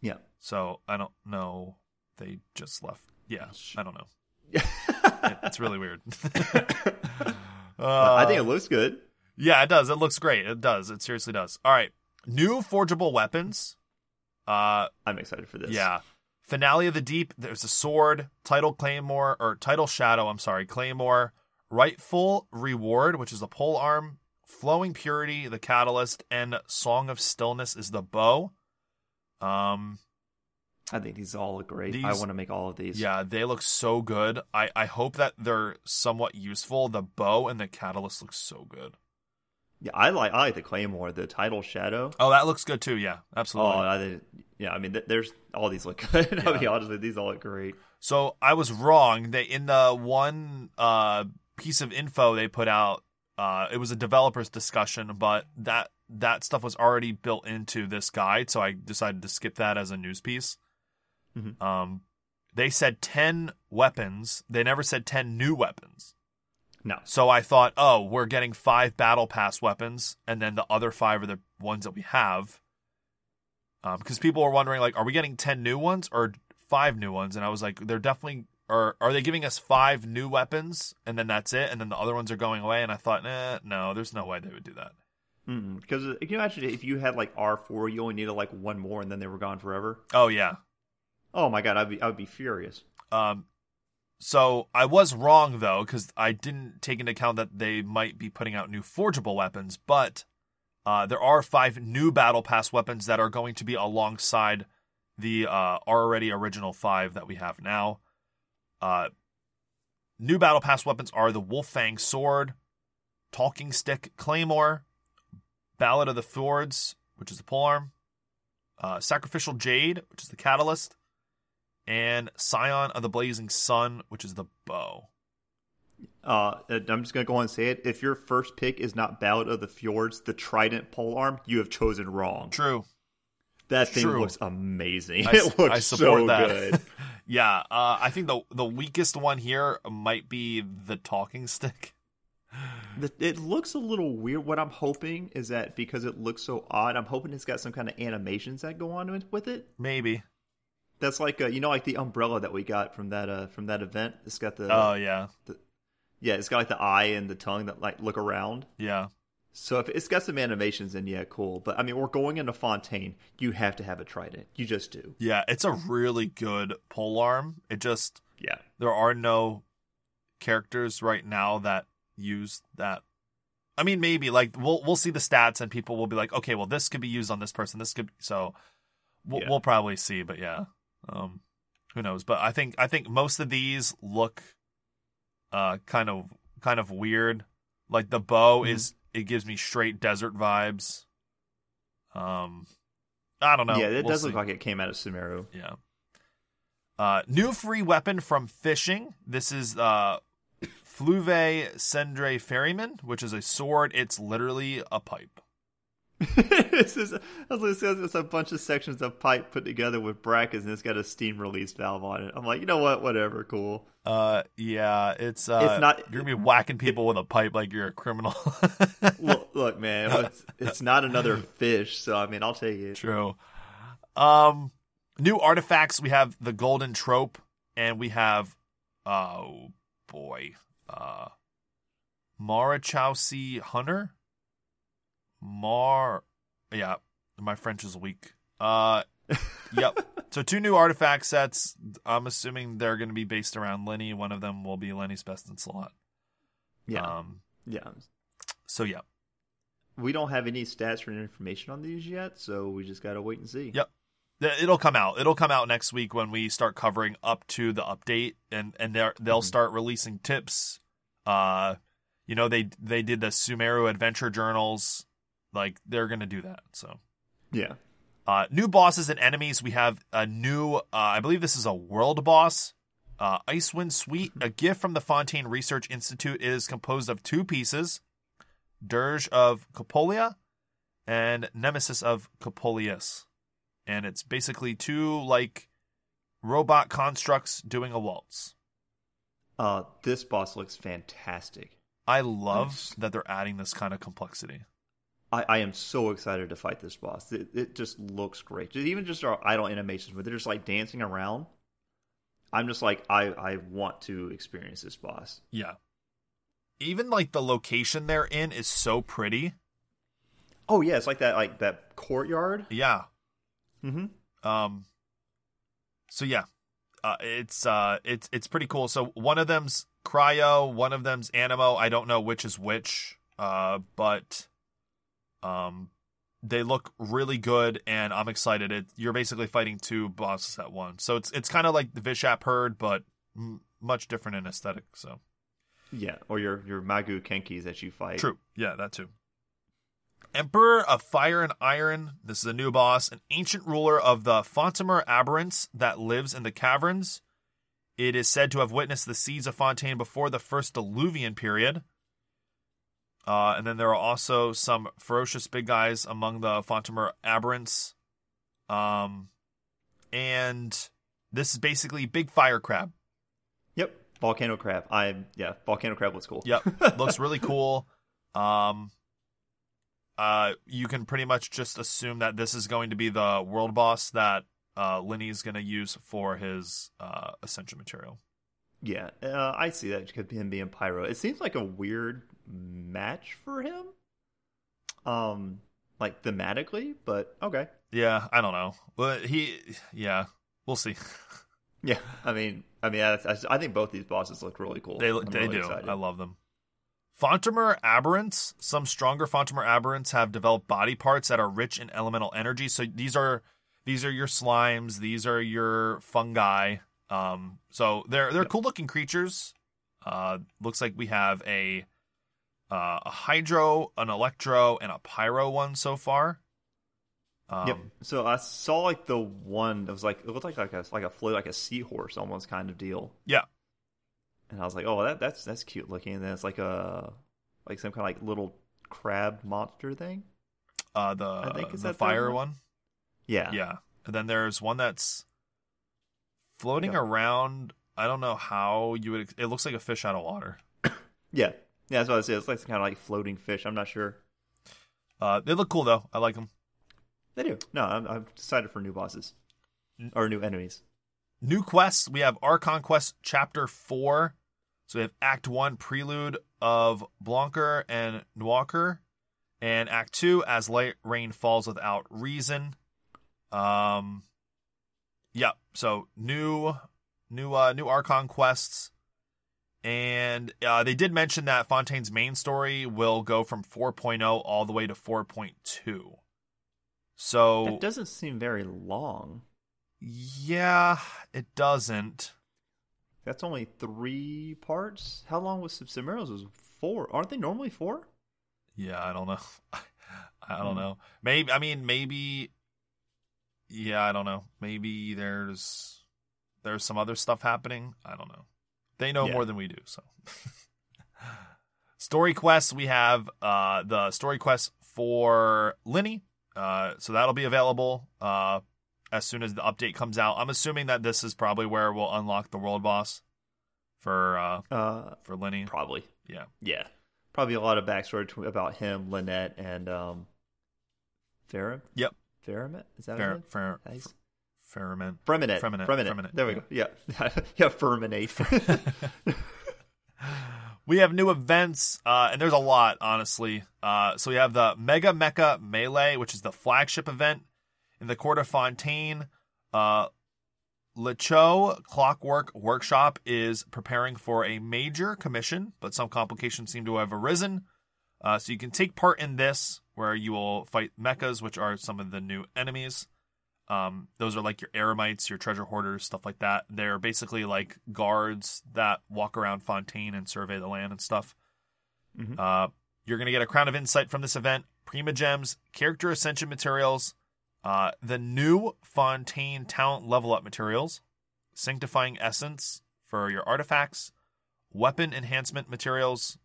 Yeah. So I don't know. They just left. Yeah, I don't know. It- it's really weird. I think Uh, it looks good. Yeah, it does. It looks great. It does. It seriously does. All right. New forgeable weapons. Uh I'm excited for this. yeah. Finale of the Deep, there's a sword, title claymore or Tidal Shadow, I'm sorry, claymore, rightful reward, which is the pole arm, flowing purity, the catalyst, and song of stillness is the bow. Um, I think these all look great. These- I want to make all of these. yeah, they look so good. I I hope that they're somewhat useful. The bow and the catalyst look so good. yeah. I like I like the claymore, the Tidal Shadow. Oh, that looks good too. Yeah, Oh, absolutely. I think, yeah. I mean, th- there's all these look good. I'll be honest with you, these all look great. So I was wrong. They in the one uh, piece of info they put out, uh, it was a developers discussion, but that that stuff was already built into this guide, so I decided to skip that as a news piece. Mhm. Um, they said ten weapons. They never said ten new weapons. No, So I thought, oh, we're getting five battle pass weapons, and then the other five are the ones that we have. Because people were wondering, like, are we getting ten new ones or five new ones? And I was like, they're definitely. Or are they giving us five new weapons and then that's it, and then the other ones are going away? And I thought, nah, no, there's no way they would do that. because can you imagine if you had like R four, you only needed like one more, and then they were gone forever. Oh yeah. Oh my god, I'd be I'd be furious. Um, so I was wrong though because I didn't take into account that they might be putting out new forgeable weapons, but uh, there are five new battle pass weapons that are going to be alongside the uh, already original five that we have now. Uh, new battle pass weapons are the Wolffang sword, Talking stick claymore, Ballad of the Fjords, which is the polearm, uh, Sacrificial jade, which is the catalyst, and Scion of the Blazing Sun, which is the bow. Uh, I'm just gonna go on and say it. If your first pick is not Ballad of the Fjords, the Trident polearm, you have chosen wrong. True. That thing True. looks amazing. I, it looks I support so that. good. yeah, uh, I think the the weakest one here might be the talking stick. The- It looks a little weird. What I'm hoping is that because it looks so odd, I'm hoping it's got some kind of animations that go on with, with it. Maybe. That's like uh, you know, like the umbrella that we got from that uh from that event. It's got the Oh yeah, yeah, it's got like the eye and the tongue that like look around. yeah, So if it's got some animations, then yeah, cool. But I mean, we're going into Fontaine. You have to have a trident. You just do. yeah. It's a really good pole arm. It just Yeah. there are no characters right now that use that. I mean, maybe like we'll we'll see the stats and people will be like, okay, well, this could be used on this person. This could so we'll, Yeah. we'll probably see, but yeah, um, who knows? But I think I think most of these look uh kind of kind of weird. Like the bow Mhm. is it gives me straight desert vibes. Um, I don't know. yeah, it We'll does see. look like it came out of Sumeru. Yeah. Uh, new free weapon from fishing. This is uh, Fleuve Cendre Ferryman, which is a sword. It's literally a pipe. This is, I was say, it's a bunch of sections of pipe put together with brackets, and it's got a steam release valve on it. I'm like, you know what? Whatever, cool. Uh, yeah, it's uh, It's not- You're gonna be whacking people with a pipe like you're a criminal. look, look, man, it's, it's not another fish, so I mean, I'll take it. True. Um, new artifacts. We have the Golden Troupe, and we have, oh boy, uh, Marechaussee Hunter. Mar, yeah, my French is weak. Uh, yep. So two new artifact sets. I'm assuming they're going to be based around Lyney. One of them will be Lyney's best in slot. Yeah, Um. yeah. So yeah. We don't have any stats or information on these yet, so we just gotta wait and see. Yep. It'll come out. It'll come out next week when we start covering up to the update, and and they'll Mhm. start releasing tips. Uh, you know they they did the Sumeru adventure journals, like they're gonna do that. So, Yeah. uh, new bosses and enemies. We have a new. Uh, I believe this is a world boss. Uh, Icewind Suite, a gift from the Fontaine Research Institute, is composed of two pieces: Dirge of Coppelia and Nemesis of Coppelius and it's basically two like robot constructs doing a waltz. Uh, this boss looks fantastic. I love Nice. that they're adding this kind of complexity. I, I am so excited to fight this boss. It, it just looks great. Even just our idle animations where they're just like dancing around. I'm just like I I want to experience this boss. Yeah. Even like the location they're in is so pretty. Oh yeah, it's like that like that courtyard. Yeah. Mm-hmm. Um so yeah. Uh, it's uh it's it's pretty cool. So one of them's cryo, one of them's anemo. I don't know which is which. Uh but um they look really good, and I'm excited. It, you're basically fighting two bosses at once, so it's it's kind of like the Vishap herd, but m- much different in aesthetic. So Yeah, or your your Maguu Kenkis that you fight. true, yeah, that too. Emperor of Fire and Iron. This is a new boss, an ancient ruler of the Fontamer Aberrants that lives in the caverns. It is said to have witnessed the seeds of Fontaine before the first Diluvian period. Uh, and then there are also some ferocious big guys among the Fontamer Aberrants. Um, and this is basically big fire crab. Yep. Volcano crab. I yeah, volcano crab looks cool. Yep, looks really cool. Um, uh, you can pretty much just assume that this is going to be the world boss that uh, Lyney is going to use for his uh, ascension material. Yeah, uh, I see that could be him being pyro. It seems like a weird match for him. Um, like thematically, but okay. Yeah, I don't know, but he, yeah, we'll see. Yeah, I mean, I mean, I, I think both these bosses look really cool. They I'm they really do. excited. I love them. Fontamer aberrants. Some stronger Fontamer aberrants have developed body parts that are rich in elemental energy. So these are these are your slimes. These are your fungi. Um, so they're they're cool looking creatures. Uh, looks like we have a uh, a hydro, an electro, and a pyro one so far. Um, yep. So I saw like the one that was like it looked like like a like a float like a seahorse almost kind of deal. Yeah. And I was like, oh, that that's that's cute looking. And then it's like a like some kind of like little crab monster thing. Uh, the I think is the that fire one? one. Yeah. Yeah. And then there's one that's floating around. I don't know how you would. It looks like a fish out of water. Yeah. Yeah. That's what I said. It's like kind of like floating fish. I'm not sure. Uh, they look cool though. I like them. They do. No, I'm, I'm excited for new bosses or new enemies. New quests. We have Archon Quest Chapter Four. So we have Act One Prelude of Blancheur and Noirceur, and Act Two As Light Rain Falls Without Reason. Um, yeah. So new, new, uh, new Archon quests. And uh, they did mention that Fontaine's main story will go from 4.0 all the way to 4.2. So That doesn't seem very long. yeah, it doesn't. That's only three parts. How long was Subsimeros? Was four? Aren't they normally four? Yeah, I don't know. I don't Hmm. know. Maybe I mean maybe. Yeah, I don't know. Maybe there's there's some other stuff happening. I don't know. They know Yeah. more than we do. So, story quests we have uh the story quest for Lyney. Uh, so that'll be available uh as soon as the update comes out. I'm assuming that this is probably where we'll unlock the world boss for uh Uh, for Lyney. probably. Yeah. Yeah. Probably a lot of backstory about him, Lynette, and um, Faram. Yep. Faramet? Is that Fair, his name? fair, Nice. Ferment. Freminate. Freminate. Freminate. Freminate, There we go. Yeah. yeah, Ferminate. we have new events, uh, and there's a lot, honestly. Uh, so we have the Mega Mecha Melee, which is the flagship event in the Court of Fontaine. Uh, Lecho Clockwork Workshop is preparing for a major commission, but some complications seem to have arisen. Uh, so you can take part in this, where you will fight mechas, which are some of the new enemies. Um, those are like your eremites, your treasure hoarders, stuff like that. They're basically like guards that walk around Fontaine and survey the land and stuff. Mhm. Uh, you're going to get a crown of insight from this event, Primogems, character ascension materials, uh, the new Fontaine talent level up materials, sanctifying essence for your artifacts, weapon enhancement materials,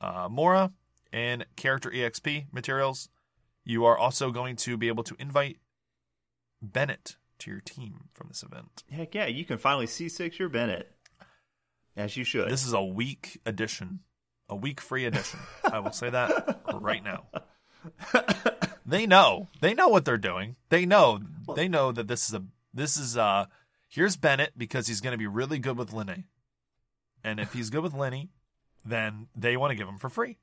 uh, Mora, and character EXP materials. You are also going to be able to invite Bennett to your team from this event. Heck yeah, you can finally C6 your Bennett. As you should. This is a week edition, a week free edition. I will say that right now. They know. They know what they're doing. They know. They know that this is a this is uh here's Bennett because he's going to be really good with Lyney. And if he's good with Lyney, then they want to give him for free.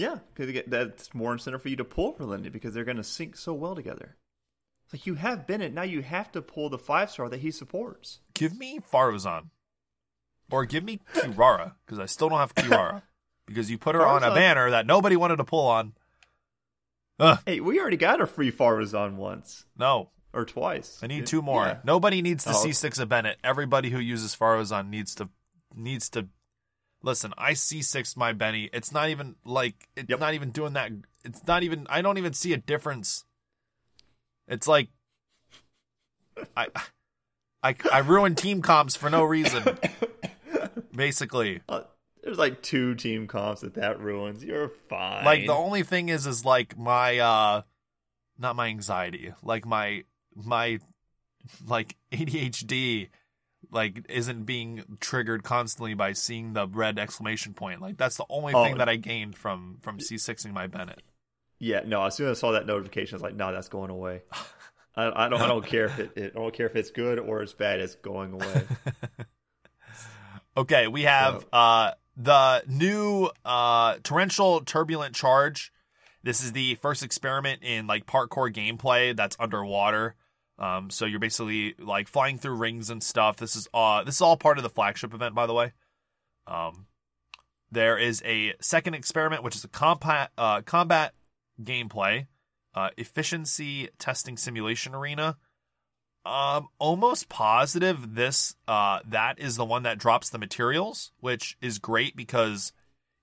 Yeah, because that's more incentive for you to pull for Lyney because they're going to sync so well together. It's like you have Bennett, now you have to pull the five star that he supports. Give me Faruzan. Or give me Kirara because I still don't have Kirara because you put her on a banner that nobody wanted to pull on. Ugh, Hey, we already got a free Faruzan once no, or twice. I need two more. Yeah. Nobody needs to Oh. C6 of Bennett. Everybody who uses Faruzan needs to needs to listen. I C6 my Benny. It's not even like it's Yep. not even doing that. It's not even. I don't even see a difference. It's like I I I ruin team comps for no reason. Basically, Uh, there's like two team comps that that ruins. You're fine. like the only thing is is like my uh not my anxiety like my my like adhd like isn't being triggered constantly by seeing the red exclamation point like that's the only Oh. thing that i gained from from c6ing my bennett yeah, no. As soon as I saw that notification, I was like, no, that's going away. I, I don't. I don't care if it, it. I don't care if it's good or it's bad. It's going away. okay we have uh the new uh torrential turbulent charge this is the first experiment in like parkour gameplay that's underwater um so you're basically like flying through rings and stuff this is uh this is all part of the flagship event by the way um there is a second experiment which is a combat uh combat gameplay uh efficiency testing simulation arena um, almost positive this uh that is the one that drops the materials, which is great because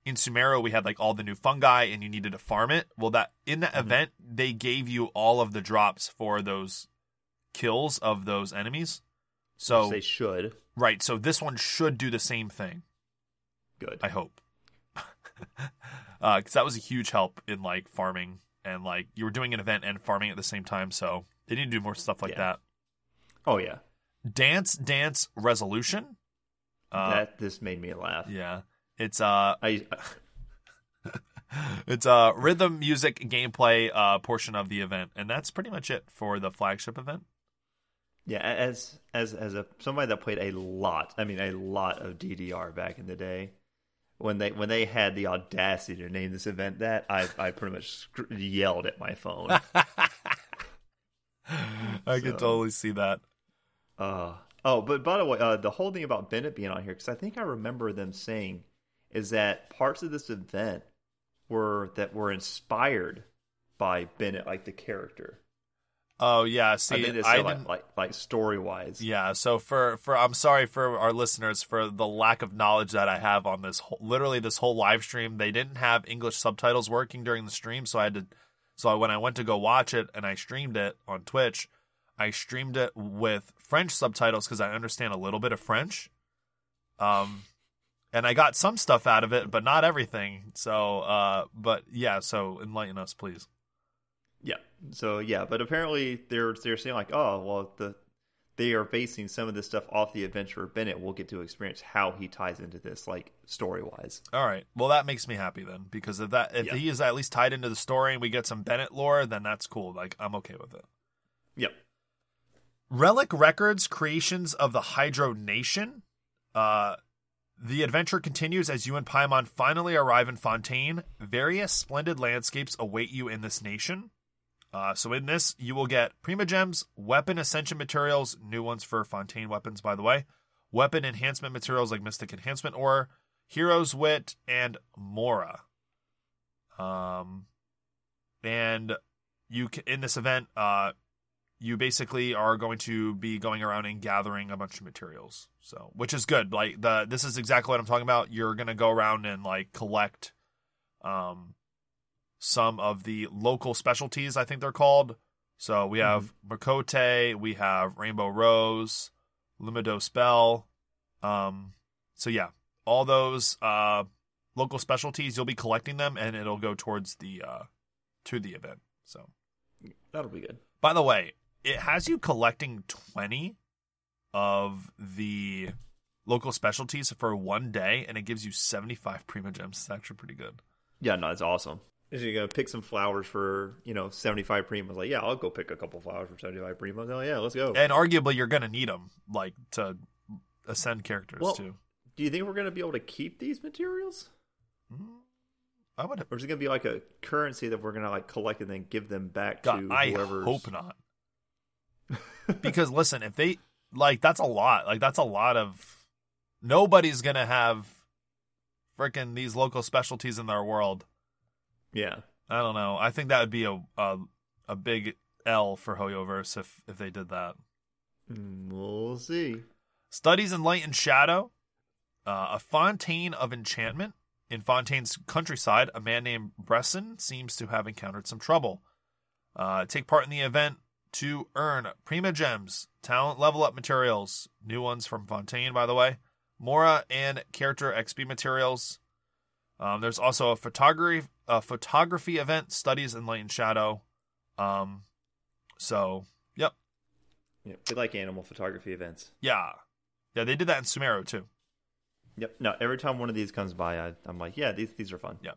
in Sumeru we had like all the new fungi and you needed to farm it. Well, that in that Mhm. event they gave you all of the drops for those kills of those enemies. So they should. right, so this one should do the same thing. Good. I hope, because that was a huge help in like farming and like you were doing an event and farming at the same time. So they need to do more stuff like Yeah. that. Oh yeah. Dance Dance Resolution. Uh, that this made me laugh. yeah, it's uh, I it's a rhythm music gameplay uh portion of the event, and that's pretty much it for the flagship event. Yeah as as as a somebody that played a lot. I mean a lot of DDR back in the day. When they when they had the audacity to name this event that, I I pretty much sc- yelled at my phone. I can So- totally see that. Uh, oh, but by the way, uh, the whole thing about Bennett being on here, because I think I remember them saying, is that parts of this event were that were inspired by Bennett, like the character. Oh yeah, I see, think they I didn't. like, like like story wise. Yeah, so for for I'm sorry for our listeners for the lack of knowledge that I have on this whole, literally this whole live stream. They didn't have English subtitles working during the stream, so I had to so when I went to go watch it and I streamed it on Twitch, I streamed it with French subtitles cuz I understand a little bit of French. Um and I got some stuff out of it, but not everything. So uh but yeah, so enlighten us please. Yeah. So yeah, but apparently they're they're saying like, oh well, the they are basing some of this stuff off the adventure of Bennett. We'll get to experience how he ties into this, like story wise. All right. Well, that makes me happy then, because if that if Yeah. he is at least tied into the story and we get some Bennett lore, then that's cool. Like I'm okay with it. Yep. Relic Records creations of the Hydro Nation. Uh, the adventure continues as you and Paimon finally arrive in Fontaine. Various splendid landscapes await you in this nation. Uh, so in this, you will get Primogems, weapon ascension materials, new ones for Fontaine weapons, by the way, weapon enhancement materials like Mystic Enhancement Ore, Hero's Wit, and Mora. Um, and you ca in this event, uh, you basically are going to be going around and gathering a bunch of materials. So, which is good. Like the this is exactly what I'm talking about. You're to go around and like collect um some of the local specialties, I think they're called. So, we have Makote, we have Rainbow Rose, Lumidouce Bell. Um so yeah, all those uh local specialties, you'll be collecting them and it'll go towards the uh to the event. So, That'll be good. by the way, it has you collecting 20 of the local specialties for one day, and it gives you 75 Primogems. It's actually pretty good. Yeah, no, it's awesome. Is you gonna pick some flowers for you know seventy five primas? Like, yeah, I'll go pick a couple flowers for seventy five primas. Oh yeah, let's go. And arguably, you're going to need them, like, to ascend characters, Well, too. Do you think we're gonna be able to keep these materials, Mm, I would or is it gonna be like a currency that we're gonna like collect and then give them back God, to I whoever's? hope not. because, listen, if they, like, that's a lot. Like, that's a lot of. Nobody's going to have freaking these local specialties in their world. Yeah, I don't know. I think that would be a a, a big L for Hoyoverse if if they did that. Mm, We'll see. Studies in light and shadow. Uh, a fontaine of enchantment. In Fontaine's countryside, a man named Bresson seems to have encountered some trouble. Uh, take part in the event to earn Primogems, talent level up materials, new ones from Fontaine, by the way, Mora and character XP materials. Um, there's also a photography a photography event, studies in light and shadow. Um, so, yep, Yeah, we like animal photography events. yeah, yeah. They did that in Sumeru too. Yep. No, every time one of these comes by, I, I'm like, yeah, these these are fun. Yeah.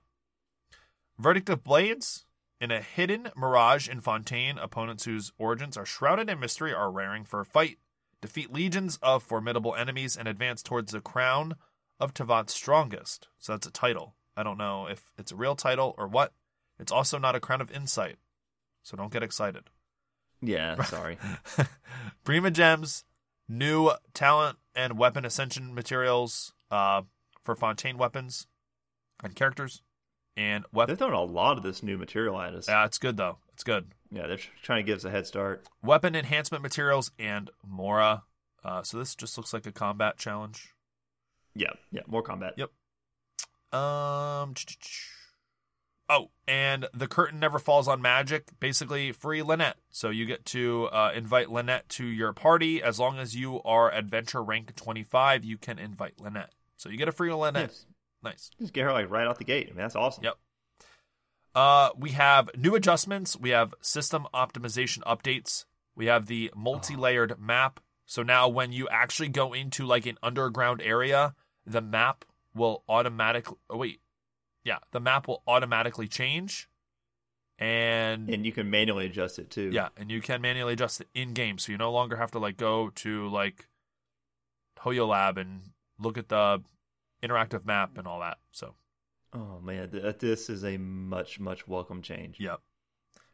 Verdict of Blades. In a hidden mirage in Fontaine, opponents whose origins are shrouded in mystery are raring for a fight. Defeat legions of formidable enemies and advance towards the crown of Teyvat's strongest. So that's a title. I don't know if it's a real title or what. It's also not a crown of insight. So don't get excited. Yeah. Sorry. Primogems, new talent and weapon ascension materials uh, for Fontaine weapons and characters. And They're weapon. throwing a lot of this new material at us. Yeah, it's good though. It's good. Yeah, they're trying to give us a head start. weapon enhancement materials and Mora. Uh, so this just looks like a combat challenge. Yeah, yeah, more combat. Yep. Um. Oh, and the curtain never falls on magic. Basically, free Lynette. So you get to uh, invite Lynette to your party as long as you are adventure rank twenty five. You can invite Lynette. So you get a free Lynette. Yes. Nice. Just get her like right out the gate. I mean, that's awesome. Yep. Uh, we have new adjustments. We have system optimization updates. We have the multi-layered map. So now when you actually go into like an underground area, the map will automatically oh, wait. Yeah, the map will automatically change. And And you can manually adjust it too. yeah, and you can manually adjust it in game, so you no longer have to like go to like HoYoLAB and look at the interactive map and all that. So Oh man, this is a much much welcome change. yep.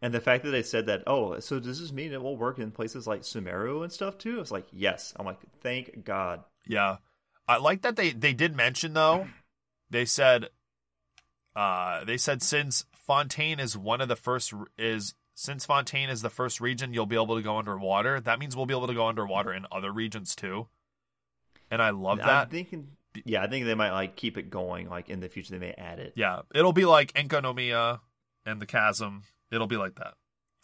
And the fact that they said that, oh, so does this mean it will work in places like Sumeru and stuff too? It's like, yes. I'm like, thank God. Yeah. I like that they they did mention though. They said uh they said since Fontaine is one of the first is since Fontaine is the first region you'll be able to go underwater. That means we'll be able to go underwater in other regions too. And I love I'm that. thinking, yeah, I think they might like keep it going. Like in the future, they may add it. Yeah, it'll be like Enkanomiya and the Chasm. It'll be like that.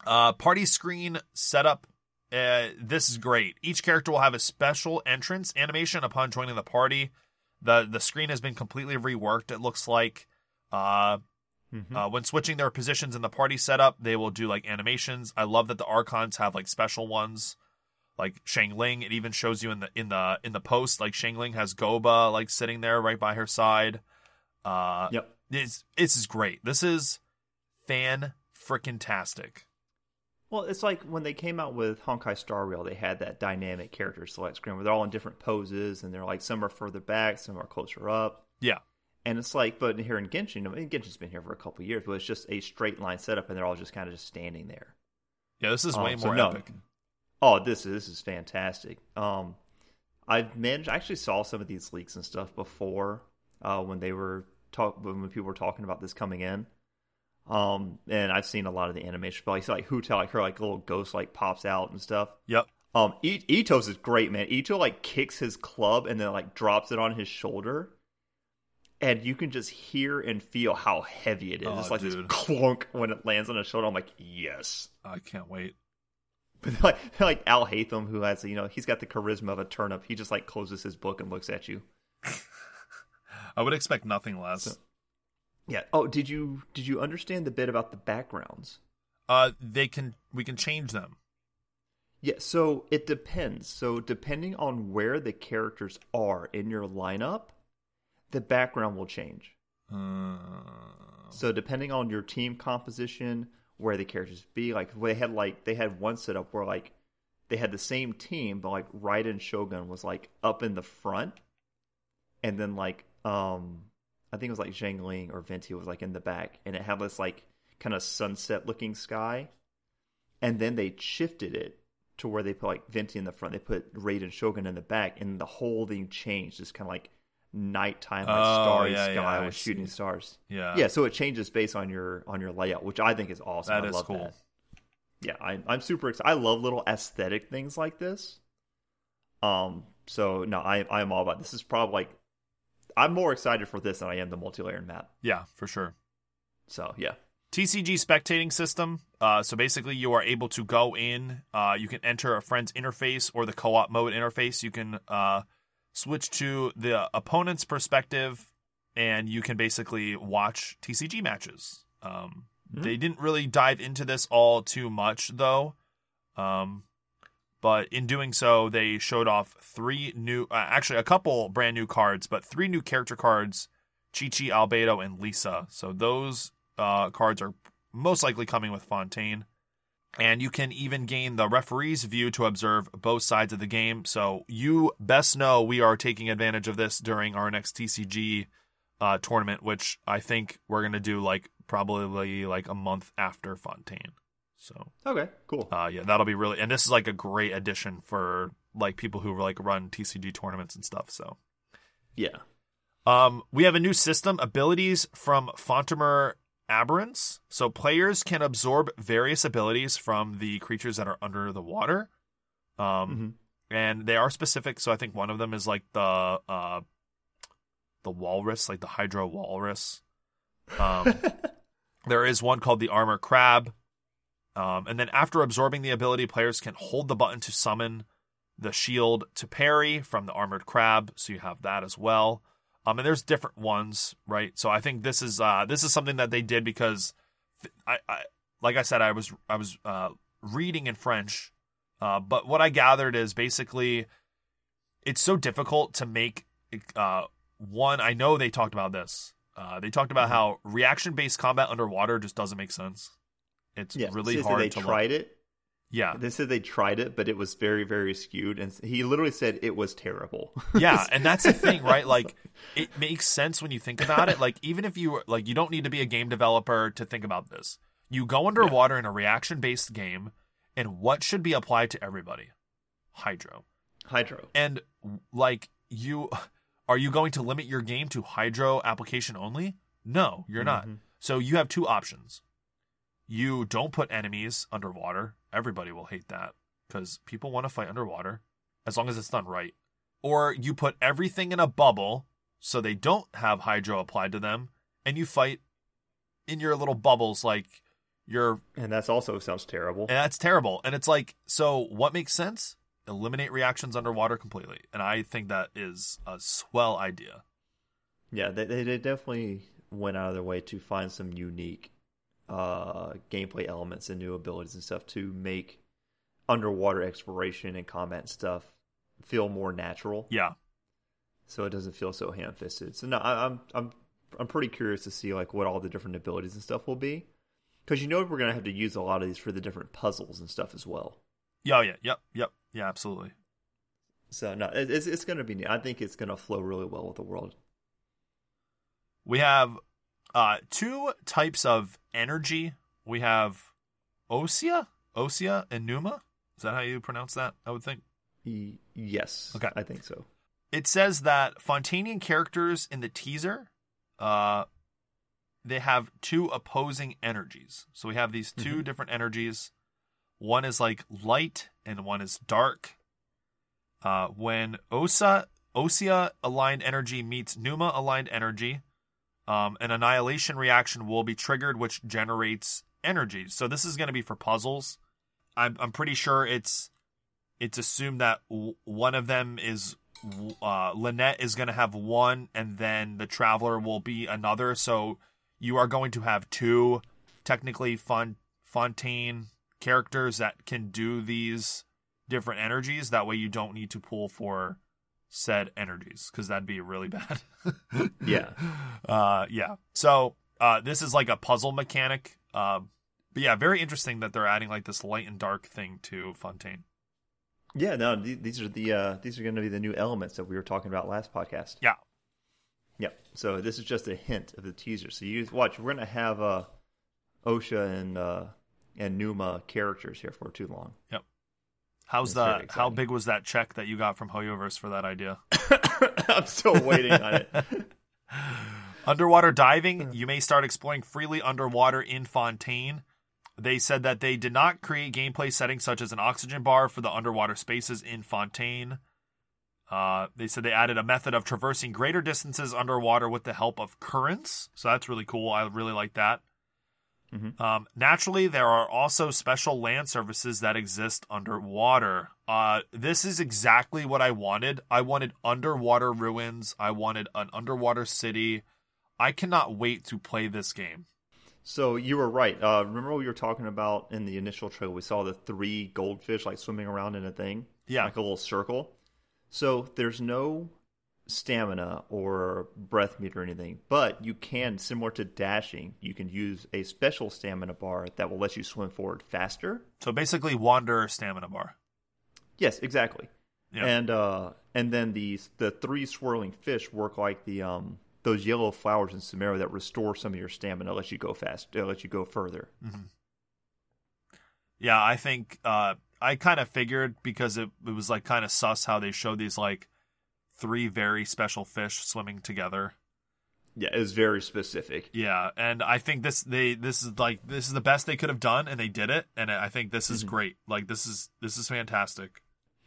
Uh, party screen setup. Uh, this is great. Each character will have a special entrance animation upon joining the party. the The screen has been completely reworked. It looks like. Uh, Mhm. uh, when switching their positions in the party setup, they will do like animations. I love that the archons have like special ones, like Xiangling. It even shows you in the in the in the post like Xiangling has Guoba like sitting there right by her side. Uh, Yep. it's this is great. This is fan freaking tastic. Well, it's like when they came out with Honkai Star Rail, they had that dynamic character select screen where they're all in different poses and they're like some are further back, some are closer up. Yeah, And it's like, but here in Genshin, I mean, Genshin's been here for a couple years, but it's just a straight line setup and they're all just kind of just standing there. yeah. This is way Um, so more no. epic. Oh, this is this is fantastic. Um, I've managed. I actually saw some of these leaks and stuff before uh, when they were talk when people were talking about this coming in. Um, and I've seen a lot of the animation, but like, so, like Hu Tao, like her like little ghost like pops out and stuff. Yep. Um, I- Itto's is great, man. Ito like kicks his club and then like drops it on his shoulder, and you can just hear and feel how heavy it is. Oh, it's like dude. this clunk when it lands on his shoulder. I'm like, yes. I can't wait. But like, like Alhaitham, who has you know he's got the charisma of a turnip. He just like closes his book and looks at you. I would expect nothing less. So- Yeah. Oh, did you did you understand the bit about the backgrounds? uh, they can we can change them. Yeah. So it depends. So depending on where the characters are in your lineup, the background will change. Uh, So depending on your team composition, where the characters be, like they had like they had one setup where like they had the same team, but like Raiden Shogun was like up in the front, and then like um I think it was like Xiangling or Venti was like in the back, and it had this like kind of sunset looking sky, and then they shifted it to where they put like Venti in the front, they put Raiden Shogun in the back, and the whole thing changed, just kind of like nighttime like Oh, starry yeah, sky yeah, with shooting stars. Yeah. Yeah, so it changes based on your on your layout, which I think is awesome. That I is love cool. that. Yeah, I, I'm super excited. I love little aesthetic things like this. Um, so no, I I'm all about this. Is probably like I'm more excited for this than I am the multi-layer map. Yeah, for sure. So yeah, TCG spectating system. Uh, so basically, you are able to go in. Uh, you can enter a friend's interface or the co-op mode interface. You can uh, switch to the opponent's perspective, and you can basically watch TCG matches. Um, Mhm. They didn't really dive into this all too much, though. Um, but in doing so, they showed off three new, uh, actually a couple brand new cards, but three new character cards: Qiqi, Albedo, and Lisa. So those uh, cards are most likely coming with Fontaine. And you can even gain the referee's view to observe both sides of the game. So you best know we are taking advantage of this during our next TCG uh, tournament, which I think we're gonna do like probably like a month after Fontaine. So okay, cool. uh, yeah, that'll be really, and this is like a great addition for like people who like run TCG tournaments and stuff. So Yeah, um, we have a new system, abilities from Fontemer Aberrance. So players can absorb various abilities from the creatures that are under the water. Um, Mhm. and they are specific. So I think one of them is like the uh, the walrus, like the Hydro walrus. Um, there is one called the Armor Crab. Um, and then after absorbing the ability, players can hold the button to summon the shield to parry from the Armored Crab. So you have that as well. Um, and there's different ones, right? So I think this is uh, this is something that they did because I, I like I said I was I was uh, reading in French, uh, but what I gathered is basically it's so difficult to make uh, one. I know they talked about this. Uh, they talked about how reaction based combat underwater just doesn't make sense. It's yeah. really They said hard They to tried look. it. Yeah, They said they tried it, but it was very, very skewed, and he literally said it was terrible. yeah, and that's the thing, right? Like, it makes sense when you think about it. Like, even if you like, you don't need to be a game developer to think about this. You go underwater in a reaction-based game, and what should be applied to everybody? Hydro. Hydro. And like, you are you going to limit your game to hydro application only? No, you're not. Mhm. So you have two options. You don't put enemies underwater. Everybody will hate that because people want to fight underwater as long as it's done right. Or you put everything in a bubble so they don't have hydro applied to them and you fight in your little bubbles like you're And that's also sounds terrible. and that's terrible. And it's like, so what makes sense? Eliminate reactions underwater completely. And I think that is a swell idea. Yeah, they they definitely went out of their way to find some unique uh, gameplay elements and new abilities and stuff to make underwater exploration and combat stuff feel more natural. Yeah. So it doesn't feel so ham fisted. So no, I, I'm I'm I'm pretty curious to see like what all the different abilities and stuff will be, because you know we're gonna have to use a lot of these for the different puzzles and stuff as well. Yeah, oh, yeah, yep, yep, yeah, absolutely. So no, it's it's gonna be. neat. I think it's gonna flow really well with the world. We have uh two types of energy. We have Ousia, Ousia and Numa. Is that how you pronounce that? I would think. Yes. Okay. I think so. It says that Fontanian characters in the teaser, uh, they have two opposing energies. So we have these 2 Mhm. different energies. One is like light, and one is dark. Uh, when Osa Ousia aligned energy meets Numa aligned energy, um, an annihilation reaction will be triggered, which generates energy. So this is going to be for puzzles. I'm I'm pretty sure it's it's assumed that w- one of them is uh, Lynette is going to have one, and then the Traveler will be another. So you are going to have two technically fun Fontaine characters that can do these different energies. That way, you don't need to pull for said energies because that'd be really bad. Yeah. Uh, yeah. So uh, this is like a puzzle mechanic. Um, but yeah, very interesting that they're adding like this light and dark thing to Fontaine. Yeah, no, these are the uh, these are going to be the new elements that we were talking about last podcast. Yeah. Yep. So this is just a hint of the teaser. So you watch. We're going to have uh, OSHA and uh, and Numa characters here for too long. How's very how big was that check that you got from Hoyoverse for that idea? I'm still waiting on it. Underwater diving, you may start exploring freely underwater in Fontaine. They said that they did not create gameplay settings such as an oxygen bar for the underwater spaces in Fontaine. Uh, they said they added a method of traversing greater distances underwater with the help of currents. So that's really cool. I really like that. Mhm. Um, naturally, there are also special land surfaces that exist underwater. Uh, this is exactly what I wanted. I wanted underwater ruins. I wanted an underwater city. I cannot wait to play this game. So you were right. Uh, remember what we were talking about in the initial trailer? We saw the three goldfish like swimming around in a thing, Yeah. like a little circle. So there's no stamina or breath meter or anything, but you can, similar to dashing, you can use a special stamina bar that will let you swim forward faster. So basically, Wanderer stamina bar. Yes, exactly. Yeah. And uh, and then the the three swirling fish work like the um those yellow flowers in Sumeru that restore some of your stamina, let you go fast, uh, let you go further. Yeah, I think uh, I kind of figured because it, it was like kind of sus how they showed these like three very special fish swimming together. Yeah, it's very specific. Yeah, and I think this they this is like this is the best they could have done, and they did it. And I think this is mm-hmm. great. Like this is this is fantastic.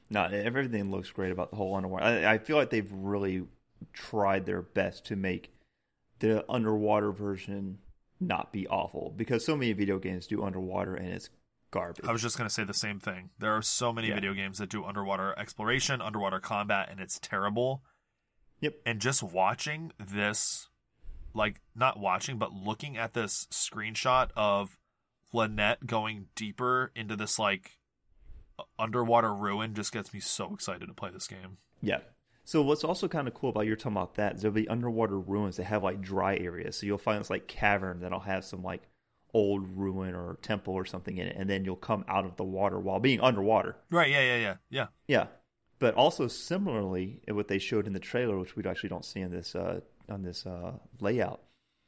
No, everything looks great about the whole underwater. I, I feel like they've really tried their best to make the underwater version not be awful because so many video games do underwater and it's garbage. I was just gonna say the same thing. There are so many Yeah. video games that do underwater exploration, underwater combat, and it's terrible. Yep. And just watching this, like not watching, but looking at this screenshot of Lynette going deeper into this like underwater ruin just gets me so excited to play this game. Yeah. So what's also kind of cool about you're talking about that is there'll be underwater ruins that have like dry areas. So you'll find this like cavern that'll have some like old ruin or temple or something in it, and then you'll come out of the water while being underwater. Right? Yeah, yeah, yeah, yeah. Yeah. But also similarly, what they showed in the trailer, which we actually don't see in this uh, on this uh, layout,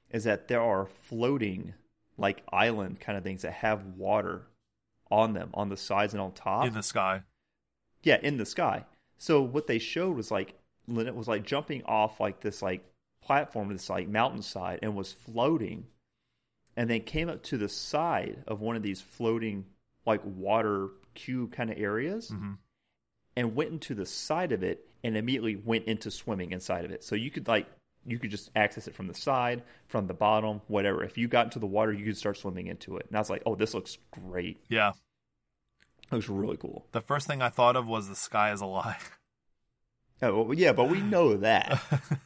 is that there are floating like island kind of things that have water on them on the sides and on top. In the sky. yeah, in the sky. So what they showed was like Lynette was like jumping off like this like platform, this like mountainside, and was floating, and they came up to the side of one of these floating like water cube kind of areas, Mhm. and went into the side of it, and immediately went into swimming inside of it. So you could like you could just access it from the side, from the bottom, whatever. If you got into the water, you could start swimming into it. And I was like, oh, this looks great. Yeah. It was really cool. The first thing I thought of was the sky is a lie. Oh, well, yeah, but we know that.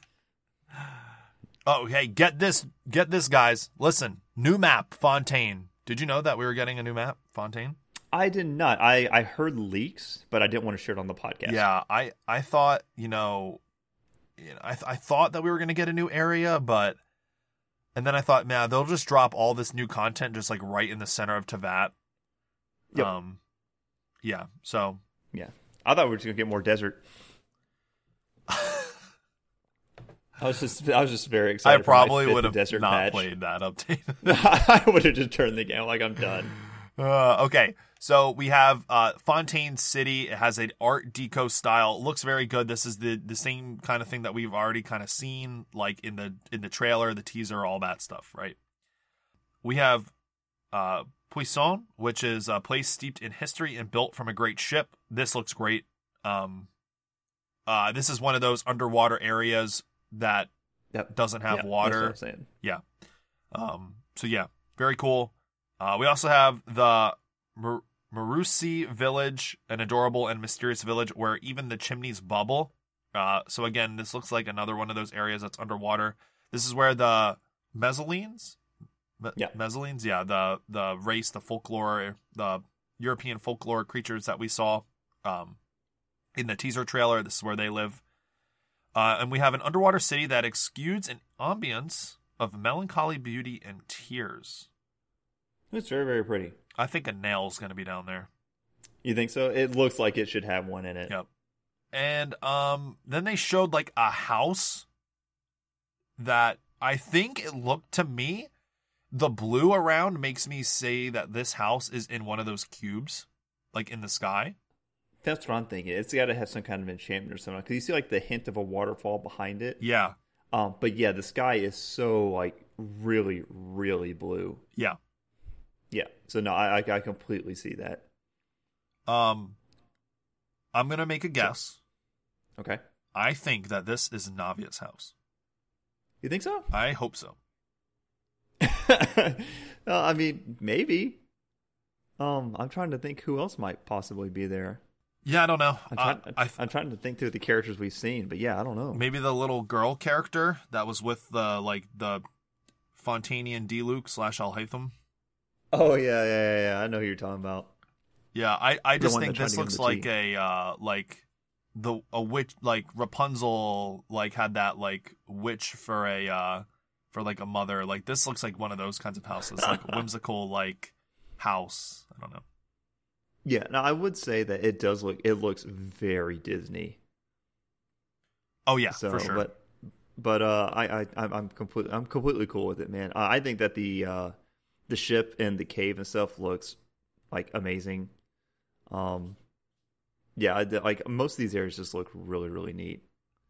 Oh, hey, get this, get this, guys. Listen, new map, Fontaine. Did you know that we were getting a new map, Fontaine? I did not. I, I heard leaks, but I didn't want to share it on the podcast. Yeah, I, I thought, you know, you know I, th- I thought that we were going to get a new area, but, and then I thought, man, they'll just drop all this new content just like right in the center of Tavat. Yep. Um, yeah. So Yeah. I thought we were just gonna get more desert. I was just I was just very I excited. my probably would have desert not played that update. I would have just turned the game like I'm done. Uh, okay, so we have uh, Fontaine City. It has an Art Deco style. It looks very good. This is the the same kind of thing that we've already kind of seen, like in the in the trailer, the teaser, all that stuff, right? We have uh, Poisson, which is a place steeped in history and built from a great ship. This looks great. Um, uh, this is one of those underwater areas that Yep. doesn't have that's water. what I'm saying. Yeah. Um, so yeah, very cool. Uh, we also have the Mar- Merusea village, an adorable and mysterious village where even the chimneys bubble. Uh, so again, this looks like another one of those areas that's underwater. This is where the Melusines, Me- Yeah. Melusines, yeah, the the race, the folklore, the European folklore creatures that we saw, um, in the teaser trailer. This is where they live. Uh, and we have an underwater city that exudes an ambience of melancholy beauty and tears. It's very very pretty. I think a nail's going to be down there. You think so? It looks like it should have one in it. Yep. And um, then they showed like a house that I think it looked to me. The blue around makes me say that this house is in one of those cubes, like in the sky. That's what I'm thinking. It's got to have some kind of enchantment or something. Because you see like the hint of a waterfall behind it. Yeah, Um, but yeah, the sky is so like really, really blue. yeah. Yeah. So no, I I, I completely see that. Um, I'm gonna make a guess. Okay. I think that this is Navia's house. You think so? I hope so. uh, I mean, maybe. Um, I'm trying to think who else might possibly be there. Yeah, I don't know. I'm Uh, trying, I I'm trying to think through the characters we've seen, but yeah, I don't know. maybe the little girl character that was with the like the Fontanian Diluc slash Alhaitham. Oh yeah, yeah, yeah, yeah. I know who you're talking about. Yeah, I, I just think this looks like tea. a uh like the a witch like Rapunzel like had that like witch for a uh for like a mother. Like this looks like one of those kinds of houses, like whimsical like house. I don't know. Yeah, now I would say that it does look. It looks very Disney. Oh yeah, so, for sure. but but uh, I I I'm- I'm completely I'm completely cool with it, man. Uh, I think that the uh, the ship and the cave and stuff looks like amazing. Um, yeah, like most of these areas just look really really neat.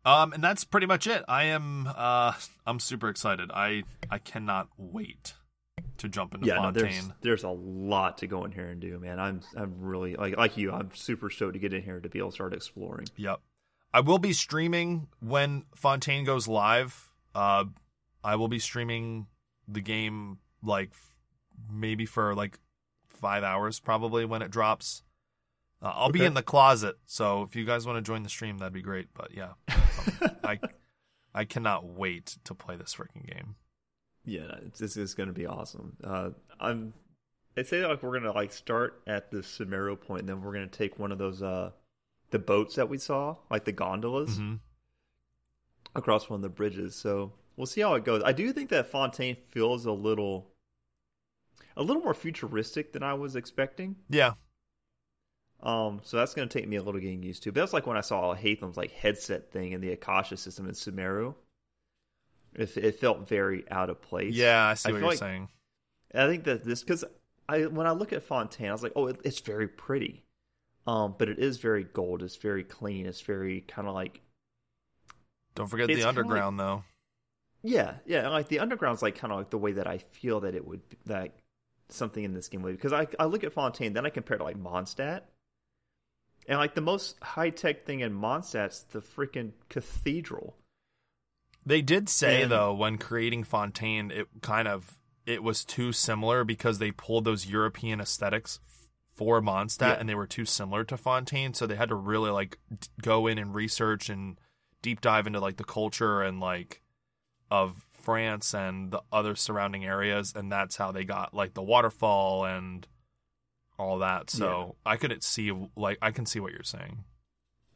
Um, and that's pretty much it. I am uh I'm super excited. I I cannot wait to jump into yeah, no, Fontaine. there's there's a lot to go in here and do, man. I'm I'm really like like you. I'm super stoked to get in here to be able to start exploring. Yep. I will be streaming when Fontaine goes live. Uh, I will be streaming the game like maybe for like five hours probably when it drops. Uh, I'll be in the closet, so if you guys want to join the stream, that'd be great. But yeah, I I cannot wait to play this freaking game. Yeah, this is going to be awesome. Uh, I'm. They say like we're gonna like start at the Sumeru point, and then we're gonna take one of those uh, the boats that we saw, like the gondolas, hmm across one of the bridges. So we'll see how it goes. I do think that Fontaine feels a little, a little more futuristic than I was expecting. Yeah, Um, so that's gonna take me a little getting used to. But that's like when I saw Haitham's like headset thing in the Akasha system in Sumeru. It, it felt very out of place. yeah, I see I what you're like- saying. I think that this because I when I look at Fontaine, I was like, oh, it, it's very pretty, um, but it is very gold. It's very clean. It's very kind of like Don't forget the kinda like- underground though. yeah, yeah. Like the underground's like kind of like the way that I feel that it would that something in this game would because I I look at Fontaine, then I compare it to like Mondstadt, and like the most high tech thing in Mondstadt's the freaking cathedral. They did say And- though when creating Fontaine, it kind of it was too similar because they pulled those European aesthetics for Mondstadt Yeah. and they were too similar to Fontaine, so they had to really like d- go in and research and deep dive into like the culture and like of France and the other surrounding areas, and that's how they got like the waterfall and all that. So I could see like I can see what you're saying.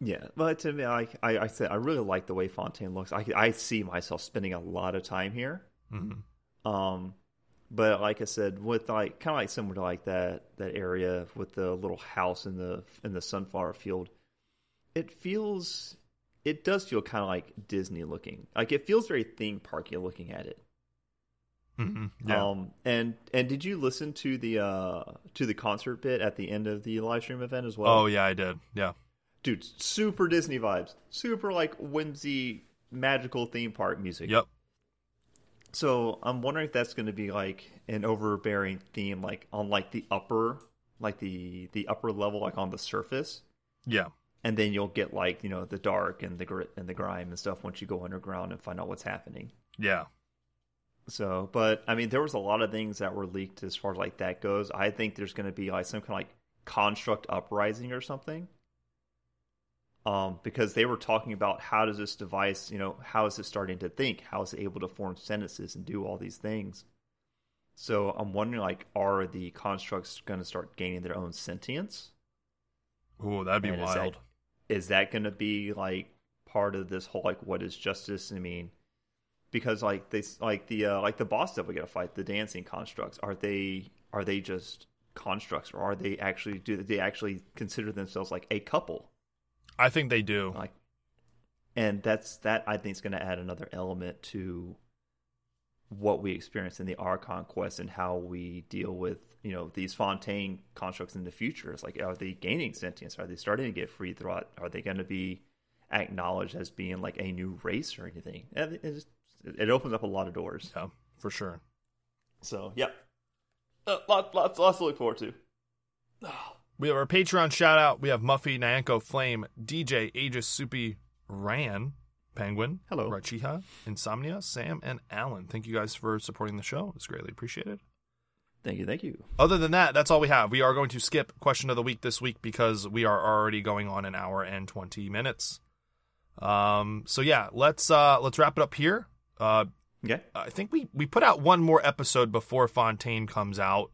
Yeah, but to me, I, I, I said I really like the way Fontaine looks. I, I see myself spending a lot of time here. hmm Um, but like I said, with like kind of like similar to like that that area with the little house in the in the sunflower field, it feels it does feel kind of like Disney looking. Like it feels very theme parky looking at it. hmm Yeah. Um, and and did you listen to the uh to the concert bit at the end of the live stream event as well? oh yeah, I did. Yeah. Dude, super Disney vibes, super like whimsy, magical theme park music. Yep. So I'm wondering if that's going to be like an overbearing theme, like on like the upper, like the the upper level, like on the surface, Yeah. and then you'll get like you know the dark and the grit and the grime and stuff once you go underground and find out what's happening. Yeah. So, but I mean, there was a lot of things that were leaked as far as like that goes. I think there's going to be like some kind of like construct uprising or something. Um, because they were talking about how does this device, you know, how is it starting to think? How is it able to form sentences and do all these things? So I'm wondering, like, are the constructs going to start gaining their own sentience? Oh, that'd be And is that- wild. is that going to be like part of this whole like what is justice? I mean, because like they like the uh, like the boss that we got to fight, the dancing constructs, are they are they just constructs or are they actually do they actually consider themselves like a couple? I think they do. Like, and that's that I think is going to add another element to what we experience in the Archon quest and how we deal with you know these Fontaine constructs in the future. It's like are they gaining sentience? Are they starting to get free thought? Are they going to be acknowledged as being like a new race or anything? It, just, it opens up a lot of doors. Yeah, for sure. So yeah, uh, lots, lots, lots to look forward to. We have our Patreon shout out. We have Muffy, Nyanko, Flame, DJ, Aegis, Soupy, Ran, Penguin, Hello. Rachiha, Insomnia, Sam, and Alan. Thank you guys for supporting the show. It's greatly appreciated. Thank you, thank you. Other than that, that's all we have. We are going to skip question of the week this week because we are already going on an hour and 20 minutes. Um, so yeah, let's uh let's wrap it up here. Uh Okay. I think we we put out one more episode before Fontaine comes out.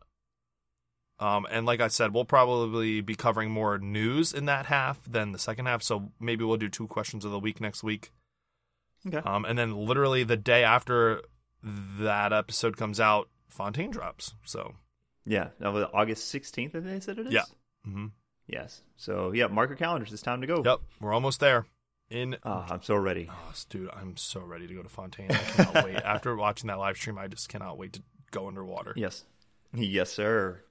Um, and like I said, we'll probably be covering more news in that half than the second half. So maybe we'll do two questions of the week next week. Okay. Um, and then literally the day after that episode comes out, Fontaine drops. So Yeah. August 16th, I think they said it is? Yeah. hmm Yes. So, yeah, mark your calendars. It's time to go. yep, we're almost there. In Ah, I'm so ready. oh, dude, I'm so ready to go to Fontaine. I cannot wait. After watching that live stream, I just cannot wait to go underwater. Yes. Yes, sir.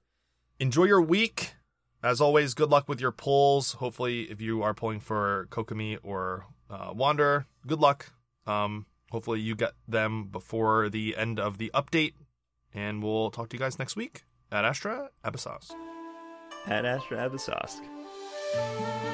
Enjoy your week. As always, good luck with your pulls. Hopefully, if you are pulling for Kokomi or uh, Wander, good luck. Um, hopefully, you get them before the end of the update. And we'll talk to you guys next week at Astra Abyssos. Ad Astra Abyssosque.